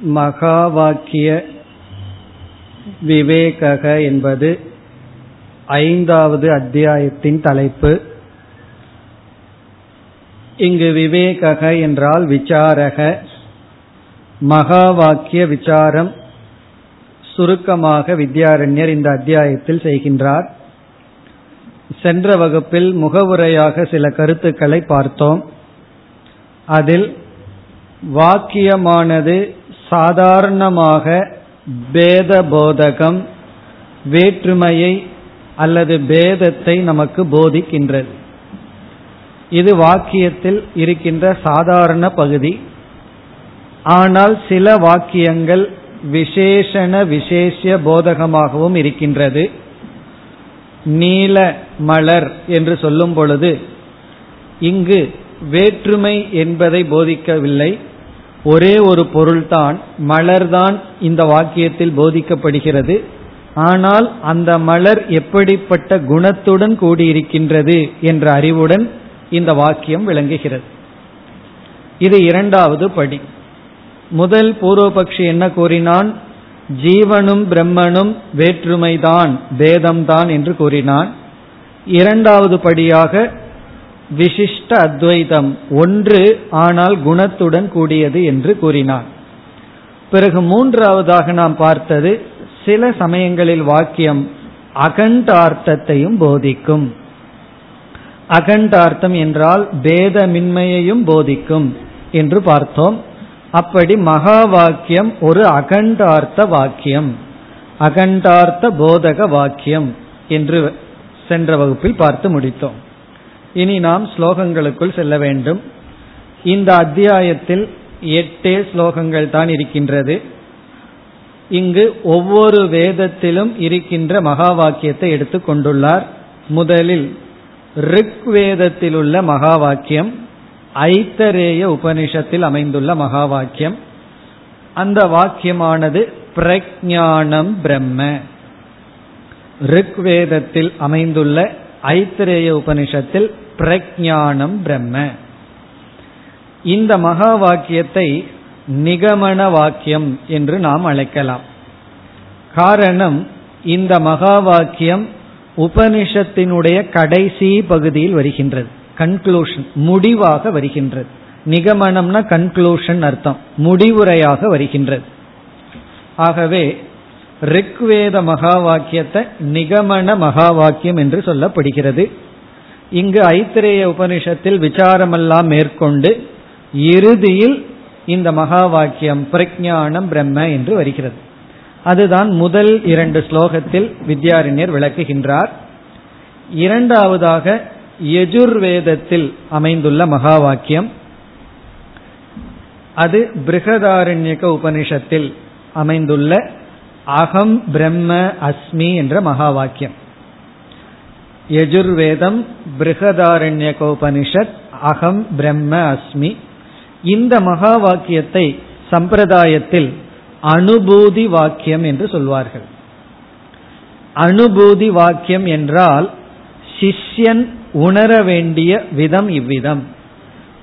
மகா வாக்கிய விவேகக என்பது ஐந்தாவது அத்தியாயத்தின் தலைப்பு. இங்கு விவேகக என்றால் விசாரக. மகா வாக்கிய விசாரம் சுருக்கமாக வித்யாரண்யர் இந்த அத்தியாயத்தில் செய்கின்றார். சென்ற வகுப்பில் முகவுரையாக சில கருத்துக்களை பார்த்தோம். அதில் வாக்கியமானது சாதாரணமாக பேத போதகம் வேற்றுமையை அல்லது பேதத்தை நமக்கு போதிக்கின்றது. இது வாக்கியத்தில் இருக்கின்ற சாதாரண பகுதி. ஆனால் சில வாக்கியங்கள் விசேஷண விசேஷ போதகமாகவும் இருக்கின்றது. நீல மலர் என்று சொல்லும் பொழுது இங்கு வேற்றுமை என்பதை போதிக்கவில்லை. ஒரே ஒரு பொருள்தான் மலர்தான் இந்த வாக்கியத்தில் போதிக்கப்படுகிறது. ஆனால் அந்த மலர் எப்படிப்பட்ட குணத்துடன் கூடியிருக்கின்றது என்ற அறிவுடன் இந்த வாக்கியம் விளங்குகிறது. இது இரண்டாவது படி. முதல் பூர்வபக்ஷி என்ன கூறினான்? ஜீவனும் பிரம்மனும் வேற்றுமைதான் பேதம்தான் என்று கூறினான். இரண்டாவது படியாக விசிஷ்ட அத்வைதம். ஒன்று ஆனால் குணத்துடன் கூடியது என்று கூறினார். பிறகு மூன்றாவதாக நாம் பார்த்தது சில சமயங்களில் வாக்கியம் அகண்டார்த்தத்தையும் போதிக்கும். அகண்டார்த்தம் என்றால் பேதமின்மையையும் போதிக்கும் என்று பார்த்தோம். அப்படி மகா வாக்கியம் ஒரு அகண்டார்த்த வாக்கியம். அகண்டார்த்த போதக வாக்கியம் என்று சென்ற வகுப்பில் பார்த்து முடித்தோம். இனி நாம் ஸ்லோகங்களுக்குள் செல்ல வேண்டும். இந்த அத்தியாயத்தில் எட்டே ஸ்லோகங்கள் தான் இருக்கின்றது. இங்கு ஒவ்வொரு வேதத்திலும் இருக்கின்ற மகா வாக்கியத்தை எடுத்துக் கொண்டுள்ளார். முதலில் ரிக்வேதத்தில் உள்ள மகா வாக்கியம் ஐத்தரேய உபனிஷத்தில் அமைந்துள்ள மகா வாக்கியம் அந்த வாக்கியமானது பிரஜானம் பிரம்ம. ரிக்வேதத்தில் அமைந்துள்ள ஐத்திரேய உபனிஷத்தில் பிரஜானம் பிரம்ம. இந்த மகா வாக்கியத்தை நிகமன வாக்கியம் என்று நாம் அழைக்கலாம். காரணம் இந்த மகா வாக்கியம் உபனிஷத்தினுடைய கடைசி பகுதியில் வருகின்றது. கன்க்ளூஷன் முடிவாக வருகின்றது. நிகமனம்னா கன்க்ளூஷன் அர்த்தம். முடிவுரையாக வருகின்றது. ஆகவே ரிக்வேத மகா வாக்கியத்தை நிகமன மகா வாக்கியம் என்று சொல்லப்படுகிறது. இங்கு ஐத்திரேய உபனிஷத்தில் விசாரமெல்லாம் மேற்கொண்டு இறுதியில் இந்த மகா வாக்கியம் பிரஜானம் பிரம்ம என்று வருகிறது. அதுதான் முதல் இரண்டு ஸ்லோகத்தில் வித்யாரண்யர் விளக்குகின்றார். இரண்டாவதாக யஜுர்வேதத்தில் அமைந்துள்ள மகா வாக்கியம் அது பிருகதாரண்யக உபனிஷத்தில் அமைந்துள்ள அகம் பிரம்ம அஸ்மி என்ற மகா வாக்கியம் யஜுர்வேதம் பிருகதாரண்யகோபனிஷத் அகம் பிரம்ம அஸ்மி. இந்த மகா வாக்கியத்தை சம்பிரதாயத்தில் அனுபூதி வாக்கியம் என்று சொல்வார்கள். அனுபூதி வாக்கியம் என்றால் சிஷ்யன் உணர வேண்டிய விதம் இவ்விதம்.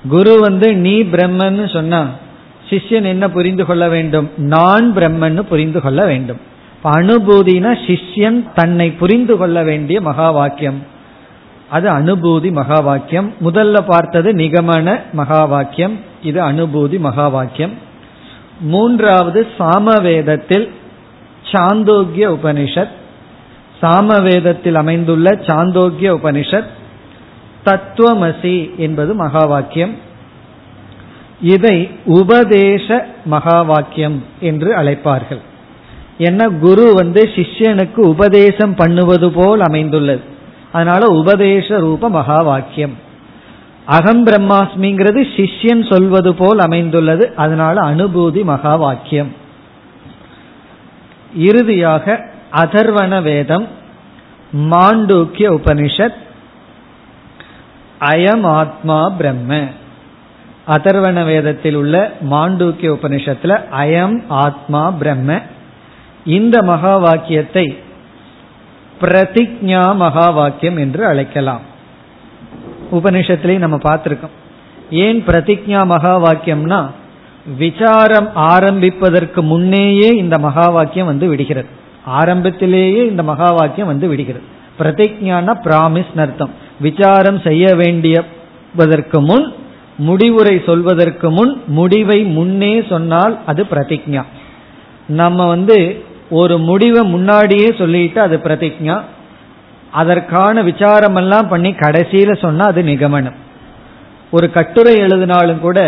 குரு வந்து நீ பிரம்மன்னு சொன்னா சிஷ்யன் என்ன புரிந்து கொள்ள வேண்டும்? நான் பிரம்மன்னு புரிந்து கொள்ள வேண்டும். அனுபூதினா சிஷ்யன் தன்னை புரிந்து கொள்ள வேண்டிய மகா வாக்கியம் அது அனுபூதி மகா வாக்கியம் முதல்ல பார்த்தது நிகமன மகா வாக்கியம் இது அனுபூதி மகா வாக்கியம் மூன்றாவது சாமவேதத்தில் சாந்தோக்கிய உபனிஷத். சாமவேதத்தில் அமைந்துள்ள சாந்தோக்கிய உபனிஷத். தத்துவமசி என்பது மகா வாக்கியம் இதை உபதேச மகா வாக்கியம் என்று அழைப்பார்கள். ஏன்னா குரு வந்து சிஷ்யனுக்கு உபதேசம் பண்ணுவது போல் அமைந்துள்ளது. அதனால உபதேச ரூப மகா வாக்கியம் அகம் பிரம்மாஸ்மிங்கிறது சிஷ்யன் சொல்வது போல் அமைந்துள்ளது. அதனால அனுபூதி மகா வாக்கியம் இறுதியாக அதர்வன வேதம் மாண்டூக்கிய உபனிஷத் அயம் ஆத்மா பிரம்ம. அதர்வன வேதத்தில் உள்ள மாண்டூக்கிய உபனிஷத்துல அயம் ஆத்மா பிரம்ம. இந்த மகா வாக்கியத்தை பிரதிஜா மகா வாக்கியம் என்று அழைக்கலாம். உபனிஷத்திலே நம்ம பார்த்துருக்கோம். ஏன் பிரதிஜா மகா வாக்கியம்னா விசாரம் ஆரம்பிப்பதற்கு முன்னேயே இந்த மகா வாக்கியம் வந்து விடுகிறது. ஆரம்பத்திலேயே இந்த மகா வாக்கியம் வந்து விடுகிறது. பிரதிஜான பிராமிஸ் அர்த்தம். விசாரம் செய்ய வேண்டியதற்கு முன் முடிவுரை சொல்வதற்கு முன் முடிவை முன்னே சொன்னால் அது பிரதிஜா. நம்ம வந்து ஒரு முடிவை முன்னாடியே சொல்லிட்டு அது பிரதிஜா அதற்கான விசாரம் எல்லாம் பண்ணி கடைசியில சொன்னா அது நிகமனம். ஒரு கட்டுரை எழுதினாலும் கூட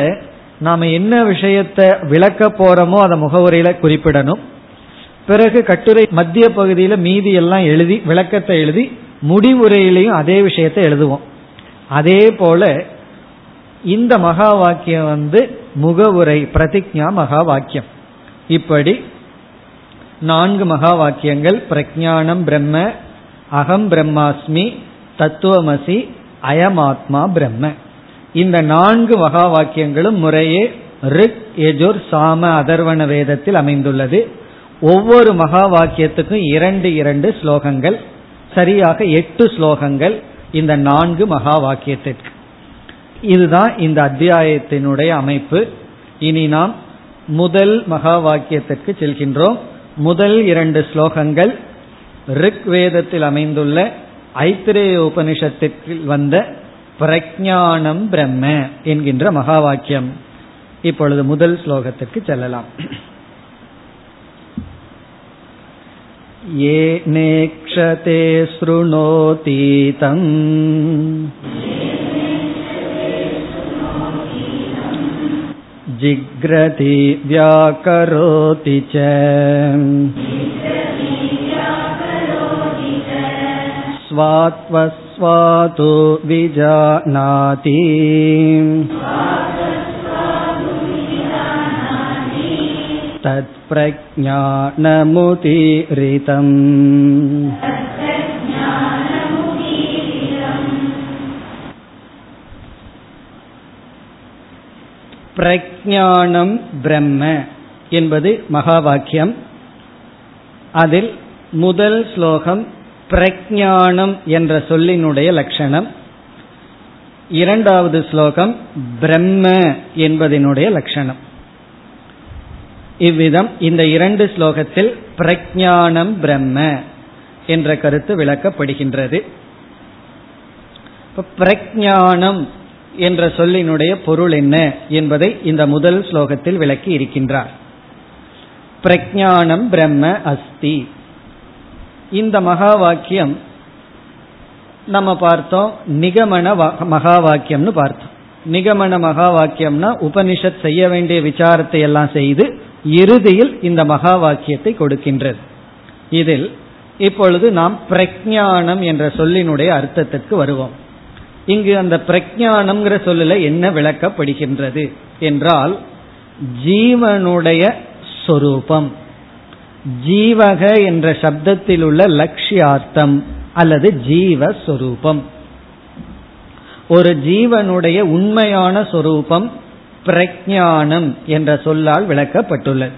நாம என்ன விஷயத்தை விளக்க போறோமோ அதை முகவுரையில குறிப்பிடணும். பிறகு கட்டுரை மத்திய பகுதியில மீதி எல்லாம் எழுதி விளக்கத்தை எழுதி முடிவுரையிலையும் அதே விஷயத்தை எழுதுவோம். அதே போல இந்த மகா வாக்கியம் வந்து முகவுரை பிரதிஜா மகா வாக்கியம். இப்படி நான்கு மகா வாக்கியங்கள். பிரஜானம் பிரம்ம அகம் பிரம்மாஸ்மி தத்துவமசி அயமாத்மா பிரம்ம. இந்த நான்கு மகா வாக்கியங்களும் முறையே ரிக் எஜுர் சாம அதர்வன வேதத்தில் அமைந்துள்ளது. ஒவ்வொரு மகா வாக்கியத்துக்கும் இரண்டு இரண்டு ஸ்லோகங்கள். சரியாக எட்டு ஸ்லோகங்கள் இந்த நான்கு மகா வாக்கியத்திற்கு. இதுதான் இந்த அத்தியாயத்தினுடைய அமைப்பு. இனி நாம் முதல் மகா வாக்கியத்திற்கு செல்கின்றோம். முதல் இரண்டு ஸ்லோகங்கள் ரிக் வேதத்தில் அமைந்துள்ள ஐத்திரேய உபனிஷத்திற்கு வந்த பிரஜானம் பிரம்ம என்கின்ற மகா வாக்கியம் இப்பொழுது முதல் ஸ்லோகத்திற்கு செல்லலாம் ये नेक्षते शृणोतीतम् जिग्रति व्याकरोति च स्वात्वस्वातु विजानाति तत्प्रज्ञानमुदीरितम् அஜானம் பிரம்ம என்பது மகா வாக்கியம் அதில் முதல் ஸ்லோகம் பிரஜானம் என்ற சொல்லினுடைய லட்சணம். இரண்டாவது ஸ்லோகம் பிரம்ம என்பதனுடைய லட்சணம். இவ்விதம் இந்த இரண்டு ஸ்லோகத்தில் பிரஜானம் பிரம்ம என்ற கருத்து விளக்கப்படுகின்றது. பிரஜானம் என்ற சொல்லினுடைய பொருள் என்ன என்பதை இந்த முதல் ஸ்லோகத்தில் விளக்கி இருக்கின்றார். பிரஜானம் பிரம்ம அஸ்தி. இந்த மகா வாக்கியம் நம்ம பார்த்தோம் நிகமன மகா வாக்கியம்னு பார்த்தோம். நிகமன மகா வாக்கியம்னா உபனிஷத் செய்ய வேண்டிய விசாரத்தை எல்லாம் செய்து இறுதியில் இந்த மகா வாக்கியத்தை கொடுக்கின்றது. இதில் இப்பொழுது நாம் பிரஜானம் என்ற சொல்லினுடைய அர்த்தத்திற்கு வருவோம். இங்கு அந்த பிரஜானம்ங்கிற சொல்லில் என்ன விளக்கப்படுகின்றது என்றால் ஜீவனுடைய சொரூபம். ஜீவக என்ற சப்தத்தில் உள்ள லட்சியார்த்தம் அல்லது ஜீவஸ்வரூபம். ஒரு ஜீவனுடைய உண்மையான சொரூபம் பிரஜானம் என்ற சொல்லால் விளக்கப்பட்டுள்ளது.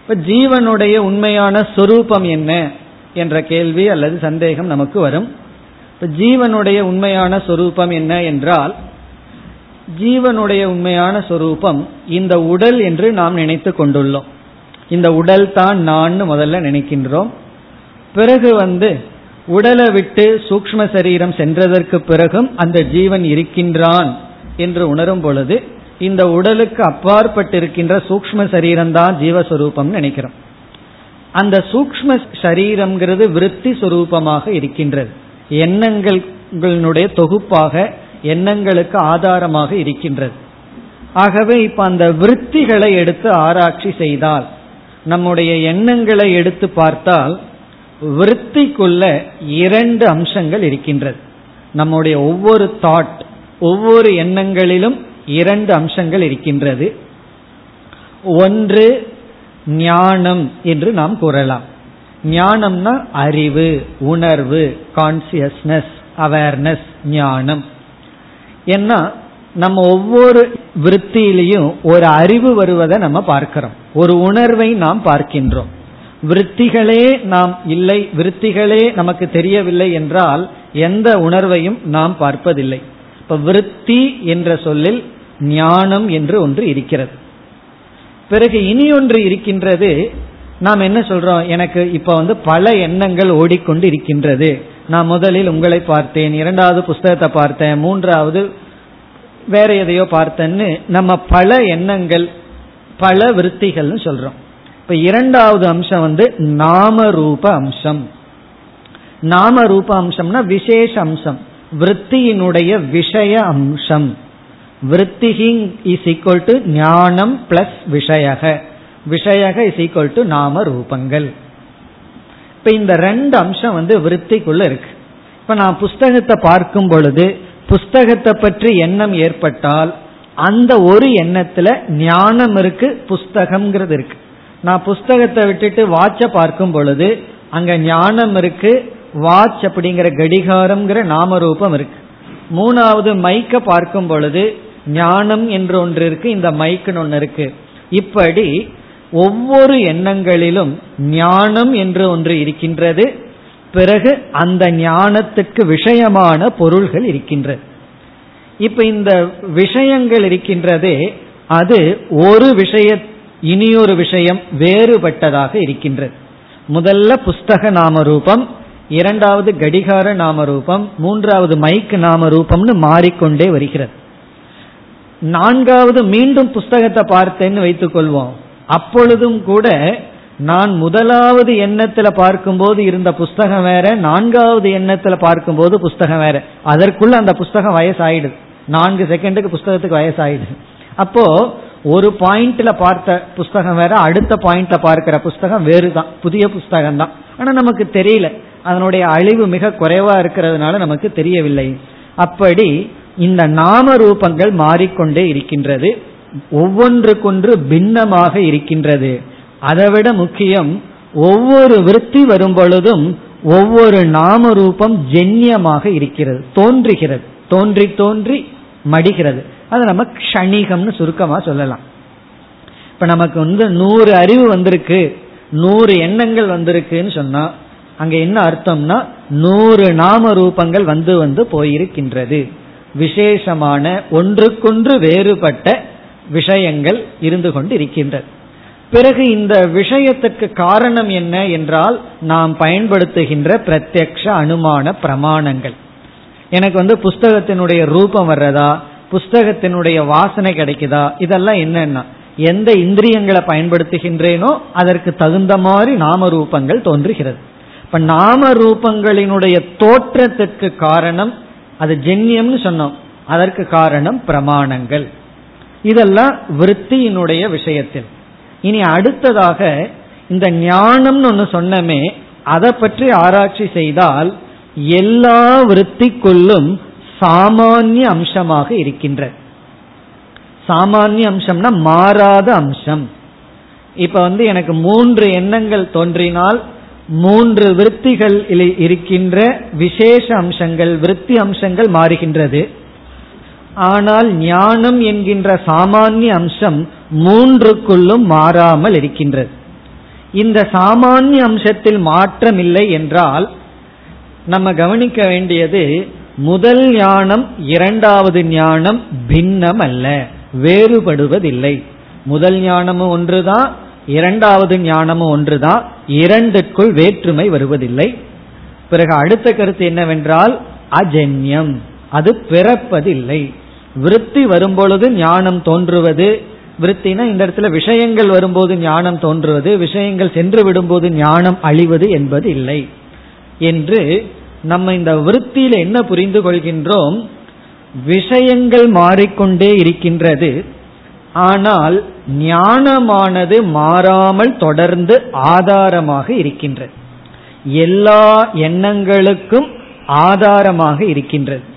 இப்ப ஜீவனுடைய உண்மையான சொரூபம் என்ன என்ற கேள்வி அல்லது சந்தேகம் நமக்கு வரும். ஜீவனுடைய உண்மையான சொரூபம் என்ன என்றால் ஜீவனுடைய உண்மையான சொரூபம் இந்த உடல் என்று நாம் நினைத்து கொண்டுள்ளோம். இந்த உடல் தான் நான் முதல்ல நினைக்கின்றோம். பிறகு வந்து உடலை விட்டு சூக்ம சரீரம் சென்றதற்கு பிறகும் அந்த ஜீவன் இருக்கின்றான் என்று உணரும் பொழுது இந்த உடலுக்கு அப்பாற்பட்டிருக்கின்ற சூக்ம சரீரம்தான் ஜீவஸ்வரூபம் நினைக்கிறோம். அந்த சூக்ம சரீரம்ங்கிறது விருத்தி சுரூபமாக இருக்கின்றது. எண்ணங்களுடைய தொகுப்பாக எண்ணங்களுக்கு ஆதாரமாக இருக்கின்றது. ஆகவே இப்ப அந்த விருத்திகளை எடுத்து ஆராய்ச்சி செய்தால் நம்முடைய எண்ணங்களை எடுத்து பார்த்தால் விருத்திக்குள்ள இரண்டு அம்சங்கள் இருக்கின்றது. நம்முடைய ஒவ்வொரு தாட் ஒவ்வொரு எண்ணங்களிலும் இரண்டு அம்சங்கள் இருக்கின்றது. ஒன்று ஞானம் என்று நாம் கூறலாம். ஞானம்னா அறிவு உணர்வு கான்சியஸ்னஸ் அவேர்னஸ் ஞானம். ஏன்னா நம்ம ஒவ்வொரு விற்த்தியிலையும் ஒரு அறிவு வருவதை நம்ம பார்க்கிறோம். ஒரு உணர்வை நாம் பார்க்கின்றோம். விற்த்திகளே நாம் இல்லை விற்த்திகளே நமக்கு தெரியவில்லை என்றால் எந்த உணர்வையும் நாம் பார்ப்பதில்லை. இப்ப விருத்தி என்ற சொல்லில் ஞானம் என்று ஒன்று இருக்கிறது. பிறகு இனி ஒன்று இருக்கின்றது நாம் என்ன சொல்றோம்? எனக்கு இப்ப வந்து பல எண்ணங்கள் ஓடிக்கொண்டு இருக்கின்றது. நான் முதலில் உங்களை பார்த்தேன் இரண்டாவது புஸ்தகத்தை பார்த்தேன் மூன்றாவது வேற எதையோ பார்த்தேன்னு நம்ம பல எண்ணங்கள் பல விற்த்திகள்னு சொல்றோம். இப்ப இரண்டாவது அம்சம் வந்து நாம ரூப அம்சம். நாம ரூப அம்சம்னா விசேஷ அம்சம். விற்த்தியினுடைய விஷய அம்சம். விற்த்திகி இஸ் ஈக்வல் டு ஞானம் பிளஸ் விஷயக. விஷயக இஸ் ஈக்குவல் டு நாம ரூபங்கள். இப்ப இந்த ரெண்டு அம்சம் வந்து விற்த்திக்குள்ள இருக்கு. இப்ப நான் புஸ்தகத்தை பார்க்கும் பொழுது புஸ்தகத்தை பற்றி எண்ணம் ஏற்பட்டால் அந்த ஒரு எண்ணத்துல ஞானம் இருக்கு புஸ்தகம்ங்கிறது இருக்கு. நான் புஸ்தகத்தை விட்டுட்டு வாட்ச பார்க்கும் பொழுது அங்க ஞானம் இருக்கு வாட்ச் அப்படிங்கிற கடிகாரம்ங்கிற நாமரூபம் இருக்கு. மூணாவது மைக்க பார்க்கும் பொழுது ஞானம் என்று ஒன்று இருக்கு இந்த மைக்குன்னு ஒன்று இருக்கு. இப்படி ஒவ்வொரு எண்ணங்களிலும் ஞானம் என்று ஒன்று இருக்கின்றது. பிறகு அந்த ஞானத்துக்கு விஷயமான பொருள்கள் இருக்கின்றது. இப்ப இந்த விஷயங்கள் இருக்கின்றதே அது ஒரு விஷய இனியொரு விஷயம் வேறுபட்டதாக இருக்கின்றது. முதல்ல புஸ்தக நாம ரூபம் இரண்டாவது கடிகார நாம ரூபம் மூன்றாவது மைக் நாம ரூபம்னு மாறிக்கொண்டே வருகிறது. நான்காவது மீண்டும் புஸ்தகத்தை பார்த்தேன்னு வைத்துக் கொள்வோம் அப்பொழுதும் கூட நான் முதலாவது எண்ணத்துல பார்க்கும்போது இருந்த புஸ்தகம் வேற நான்காவது எண்ணத்துல பார்க்கும்போது புஸ்தகம் வேற. அதற்குள்ள அந்த புஸ்தகம் வயசாயிடுது. நான்கு செகண்டுக்கு புஸ்தகத்துக்கு வயசாயிடுது. அப்போ ஒரு பாயிண்ட்ல பார்த்த புஸ்தகம் வேற அடுத்த பாயிண்ட்ல பார்க்கிற புஸ்தகம் வேறு தான் புதிய புஸ்தகம் தான் ஆனா நமக்கு தெரியல. அதனுடைய அழிவு மிக குறைவா இருக்கிறதுனால நமக்கு தெரியவில்லை. அப்படி இந்த நாம ரூபங்கள் மாறிக்கொண்டே இருக்கின்றது. ஒவ்வொன்றுக்கொன்று பின்னமாக இருக்கின்றது. அதைவிட முக்கியம் ஒவ்வொரு விருத்தி வரும் பொழுதும் ஒவ்வொரு நாம ரூபம் ஜென்யமாக இருக்கிறது தோன்றுகிறது. தோன்றி தோன்றி மடிகிறது. அது நம்ம க்ஷணிகம்னு சுருக்கமா சொல்லலாம். இப்ப நமக்கு வந்து நூறு அறிவு வந்திருக்கு நூறு எண்ணங்கள் வந்திருக்குன்னு சொன்னா அங்க என்ன அர்த்தம்னா நூறு நாம ரூபங்கள் வந்து வந்து போயிருக்கின்றது. விசேஷமான ஒன்றுக்கொன்று வேறுபட்ட விஷயங்கள் இருந்து கொண்டு இருக்கின்றது பிறகு இந்த விஷயத்துக்கு காரணம் என்ன என்றால் நாம் பயன்படுத்துகின்ற பிரத்யக்ஷ அனுமான பிரமாணங்கள். எனக்கு வந்து புஸ்தகத்தினுடைய ரூபம் வர்றதா? புஸ்தகத்தினுடைய வாசனை கிடைக்குதா? இதெல்லாம் என்னன்னா எந்த இந்திரியங்களை பயன்படுத்துகின்றேனோ அதற்கு தகுந்த மாதிரி நாம ரூபங்கள் தோன்றுகிறது. இப்ப நாம ரூபங்களினுடைய தோற்றத்திற்கு காரணம் அது ஜென்யம்னு சொன்னோம். அதற்கு காரணம் பிரமாணங்கள். இதெல்லாம் விற்த்தியினுடைய விஷயத்தில். இனி அடுத்ததாக இந்த ஞானம்னு ஒன்று சொன்னமே அதை பற்றி ஆராய்ச்சி செய்தால் எல்லா விற்த்திக்குள்ளும் சாமானிய அம்சமாக இருக்கின்ற. சாமானிய அம்சம்னா மாறாத அம்சம். இப்ப வந்து எனக்கு மூன்று எண்ணங்கள் தோன்றினால் மூன்று விற்த்திகள் இருக்கின்ற விசேஷ அம்சங்கள் விற்பி அம்சங்கள் மாறுகின்றது. ஆனால் ஞானம் என்கின்ற சாமானிய அம்சம் மூன்றுக்குள்ளும் மாறாமல் இருக்கின்றது. இந்த சாமானிய அம்சத்தில் மாற்றம் இல்லை என்றால் நம்ம கவனிக்க வேண்டியது முதல் ஞானம் இரண்டாவது ஞானம் பின்னம் அல்ல வேறுபடுவதில்லை. முதல் ஞானமும் ஒன்றுதான் இரண்டாவது ஞானமும் ஒன்றுதான் இரண்டுக்குள் வேற்றுமை வருவதில்லை. பிறகு அடுத்த கருத்து என்னவென்றால் அஜன்யம் அது பிறப்பதில்லை. விருத்தி வரும்பொழுது ஞானம் தோன்றுவது. விருத்தினா இந்த இடத்துல விஷயங்கள் வரும்போது ஞானம் தோன்றுவது. விஷயங்கள் சென்று விடும்போது ஞானம் அழிவது என்பது இல்லை. என்று நம்ம இந்த விருத்தியில என்ன புரிந்து கொள்கின்றோம்? விஷயங்கள் மாறிக்கொண்டே இருக்கின்றது. ஆனால் ஞானமானது மாறாமல் தொடர்ந்து ஆதாரமாக இருக்கின்றது. எல்லா எண்ணங்களுக்கும் ஆதாரமாக இருக்கின்றது.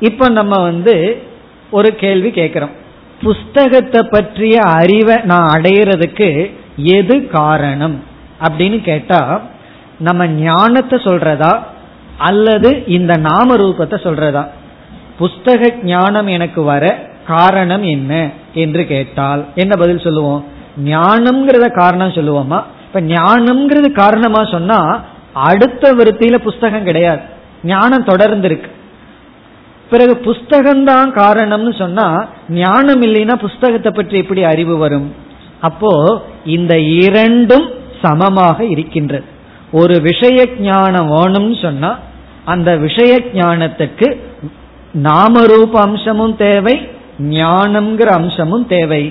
இப்ப நம்ம வந்து ஒரு கேள்வி கேட்கிறோம் புஸ்தகத்தை பற்றிய அறிவை நான் அடையிறதுக்கு எது காரணம்? அப்படின்னு கேட்டா நம்ம ஞானத்தை சொல்றதா? அல்லது இந்த நாம ரூபத்தை சொல்றதா? புஸ்தக ஞானம் எனக்கு வர காரணம் என்ன? என்று கேட்டால் என்ன பதில் சொல்லுவோம்? ஞானம்ங்கிறத காரணம் சொல்லுவோமா? இப்ப ஞானம்ங்கிறது காரணமா சொன்னா அடுத்த விருத்தியில புஸ்தகம் கிடையாது. ஞானம் தொடர்ந்து இருக்கு பிறகு புஸ்தகம்தான் காரணம்னு சொன்னா ஞானம் இல்லைன்னா புஸ்தகத்தை பற்றி எப்படி அறிவு வரும்? அப்போ இந்த இரண்டும் சமமாக இருக்கின்றது. ஒரு விஷய ஞானம் வேணும்னு சொன்னா அந்த விஷய ஞானத்துக்கு நாமரூப அம்சமும் தேவை ஞானம்ங்கிற அம்சமும் தேவை.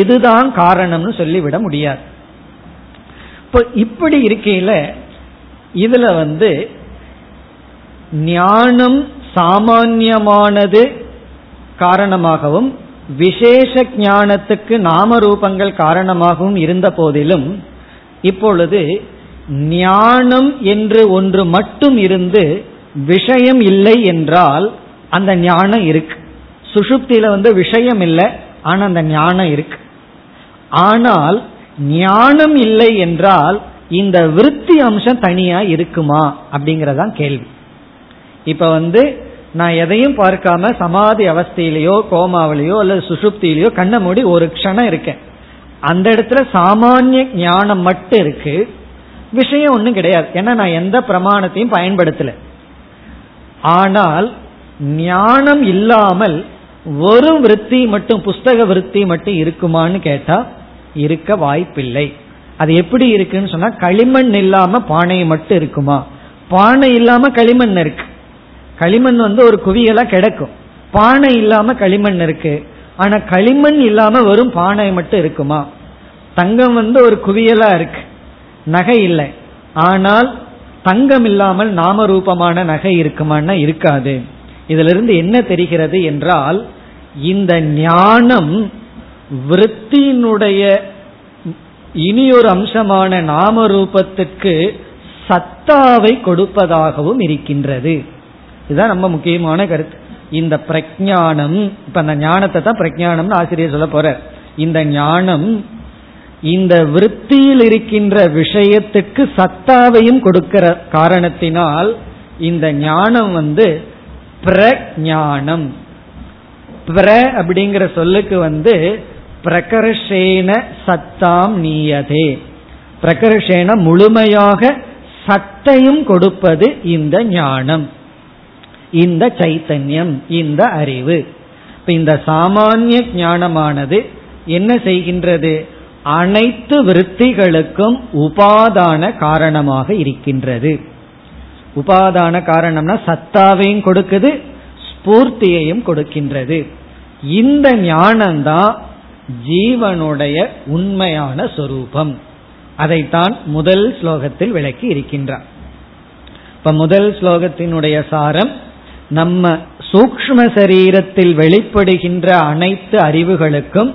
இதுதான் காரணம்னு சொல்லிவிட முடியாது. இப்போ இப்படி இருக்கையில இதுல வந்து ஞானம் சாமான்யமானது காரணமாகவும் விசேஷ ஞானத்துக்கு நாம ரூபங்கள் காரணமாகவும் இருந்த போதிலும் இப்பொழுது ஞானம் என்று ஒன்று மட்டும் இருந்து விஷயம் இல்லை என்றால் அந்த ஞானம் இருக்கு. சுஷுப்தியில வந்து விஷயம் இல்லை ஆனா அந்த ஞானம் இருக்கு. ஆனால் ஞானம் இல்லை என்றால் இந்த விருத்தி அம்சம் தனியா இருக்குமா அப்படிங்கறதான் கேள்வி. இப்ப வந்து நான் எதையும் பார்க்காம சமாதி அவஸ்தையிலேயோ கோமாவிலேயோ அல்லது சுசுப்தியிலேயோ கண்ண மூடி ஒரு க்ஷணம் இருக்கேன். அந்த இடத்துல சாமானிய ஞானம் மட்டும் இருக்கு. விஷயம் ஒன்றும் கிடையாது. ஏன்னா நான் எந்த பிரமாணத்தையும் பயன்படுத்தல. ஆனால் ஞானம் இல்லாமல் வெறும் விற்பி மட்டும் புஸ்தக விற்பி மட்டும் இருக்குமான்னு கேட்டா இருக்க வாய்ப்பில்லை. அது எப்படி இருக்குன்னு சொன்னா களிமண் இல்லாம பானை மட்டும் இருக்குமா? பானை இல்லாம களிமண் இருக்கு. களிமண் வந்து ஒரு குவியலா கிடக்கும். பானை இல்லாம களிமண் இருக்கு. ஆனா களிமண் இல்லாம வெறும் பானை மட்டும் இருக்குமா? தங்கம் வந்து ஒரு குவியலா இருக்கு. நகை இல்லை. ஆனால் தங்கம் இல்லாமல் நாம ரூபமான நகை இருக்குமான்னா இருக்காது. இதுல இருந்து என்ன தெரிகிறது என்றால் இந்த ஞானம் விற்த்தியினுடைய ஒரு அம்சமான நாம ரூபத்துக்கு சத்தாவை கொடுப்பதாகவும் இருக்கின்றது. இதுதான் ரொம்ப முக்கியமான கருத்து. இந்த பிரஜானம் இப்ப அந்த ஞானத்தை தான் பிரஜானம்னு ஆசிரியர் சொல்ல போற இந்த ஞானம் இந்த விற்த்தியில் இருக்கின்ற விஷயத்துக்கு சத்தாவையும் கொடுக்கிற காரணத்தினால் இந்த ஞானம் வந்து பிரஞானம் பிர அப்படிங்கிற சொல்லுக்கு வந்து பிரகர்ஷேன சத்தாம் நீயதே. பிரகர்ஷேன முழுமையாக சத்தையும் கொடுப்பது இந்த ஞானம். இந்த சைத்தன்யம் இந்த அறிவு. இப்ப இந்த சாமானிய ஞானமானது என்ன செய்கின்றது? அனைத்து விற்த்திகளுக்கும் உபாதான காரணமாக இருக்கின்றது. உபாதான காரணம்னா சத்தாவையும் கொடுக்குது ஸ்பூர்த்தியையும் கொடுக்கின்றது. இந்த ஞானம்தான் ஜீவனுடைய உண்மையான சொரூபம். அதைத்தான் முதல் ஸ்லோகத்தில் விளக்கி இருக்கின்றார். இப்ப முதல் ஸ்லோகத்தினுடைய சாரம் நம்ம சூக்ம சரீரத்தில் வெளிப்படுகின்ற அனைத்து அறிவுகளுக்கும்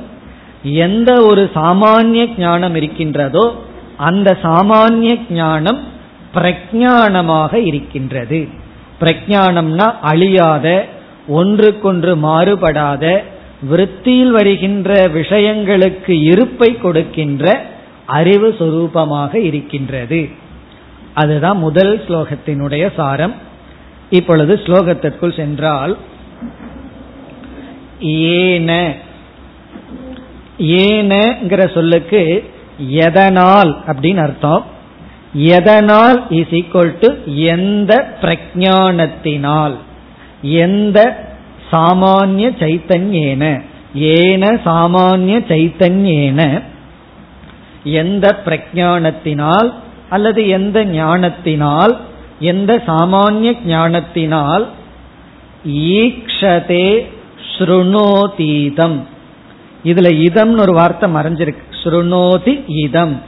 எந்த ஒரு சாமானிய ஞானம் இருக்கின்றதோ அந்த சாமானிய ஞானம் பிரஜானமாக இருக்கின்றது. பிரஜானம்னா அழியாத ஒன்றுக்கொன்று மாறுபடாத விருத்தியில் வருகின்ற விஷயங்களுக்கு இருப்பை கொடுக்கின்ற அறிவு சுரூபமாக இருக்கின்றது. அதுதான் முதல் ஸ்லோகத்தினுடைய சாரம். இப்பொழுது ஸ்லோகத்திற்குள் சென்றால் ஏன ஏனங்கிற சொல்லுக்கு எதனால் அப்படின்னு அர்த்தம். எதனால் இஸ் ஈக்குவல் டு எந்த பிரஜானத்தினால் எந்த சாமானிய சைத்தன்யேன ஏன சாமானிய சைத்தன்யேன எந்த பிரஜானத்தினால் அல்லது எந்த ஞானத்தினால் எந்த சாமானிய ஞானத்தினால் ஈக்ஷதே ஸ்ருணோதீதம். இதுல இதம்னு ஒரு வார்த்தை மறைஞ்சிருக்கு. ஸ்ருணோதி இதம்.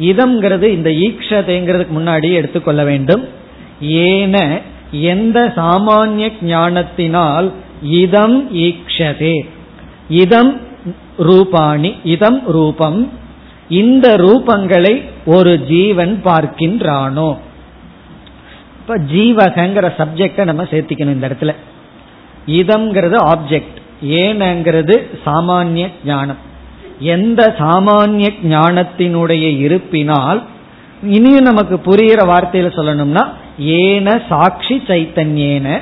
இதம்ங்கிறது இந்த ஈக்ஷதைங்கிறதுக்கு முன்னாடி எடுத்துக்கொள்ள வேண்டும். ஏன எந்த சாமானிய ஞானத்தினால் இதம் ஈக்ஷதே. இதம் ரூபாணி இதம் ரூபம். இந்த ரூபங்களை ஒரு ஜீவன் பார்க்கின்றானோ? இப்ப ஜீவகங்கிற சப்ஜெக்ட நம்ம சேர்த்திக்கணும் இந்த இடத்துல. இதம்ங்கிறது ஆப்ஜெக்ட் ஏனங்கிறது சாமானிய ஞானம். எந்த சாமானிய ஞானத்தினுடைய இருப்பினால் இனியும் நமக்கு புரிகிற வார்த்தையில சொல்லணும்னா ஏன சாட்சி சைத்தன்யேன.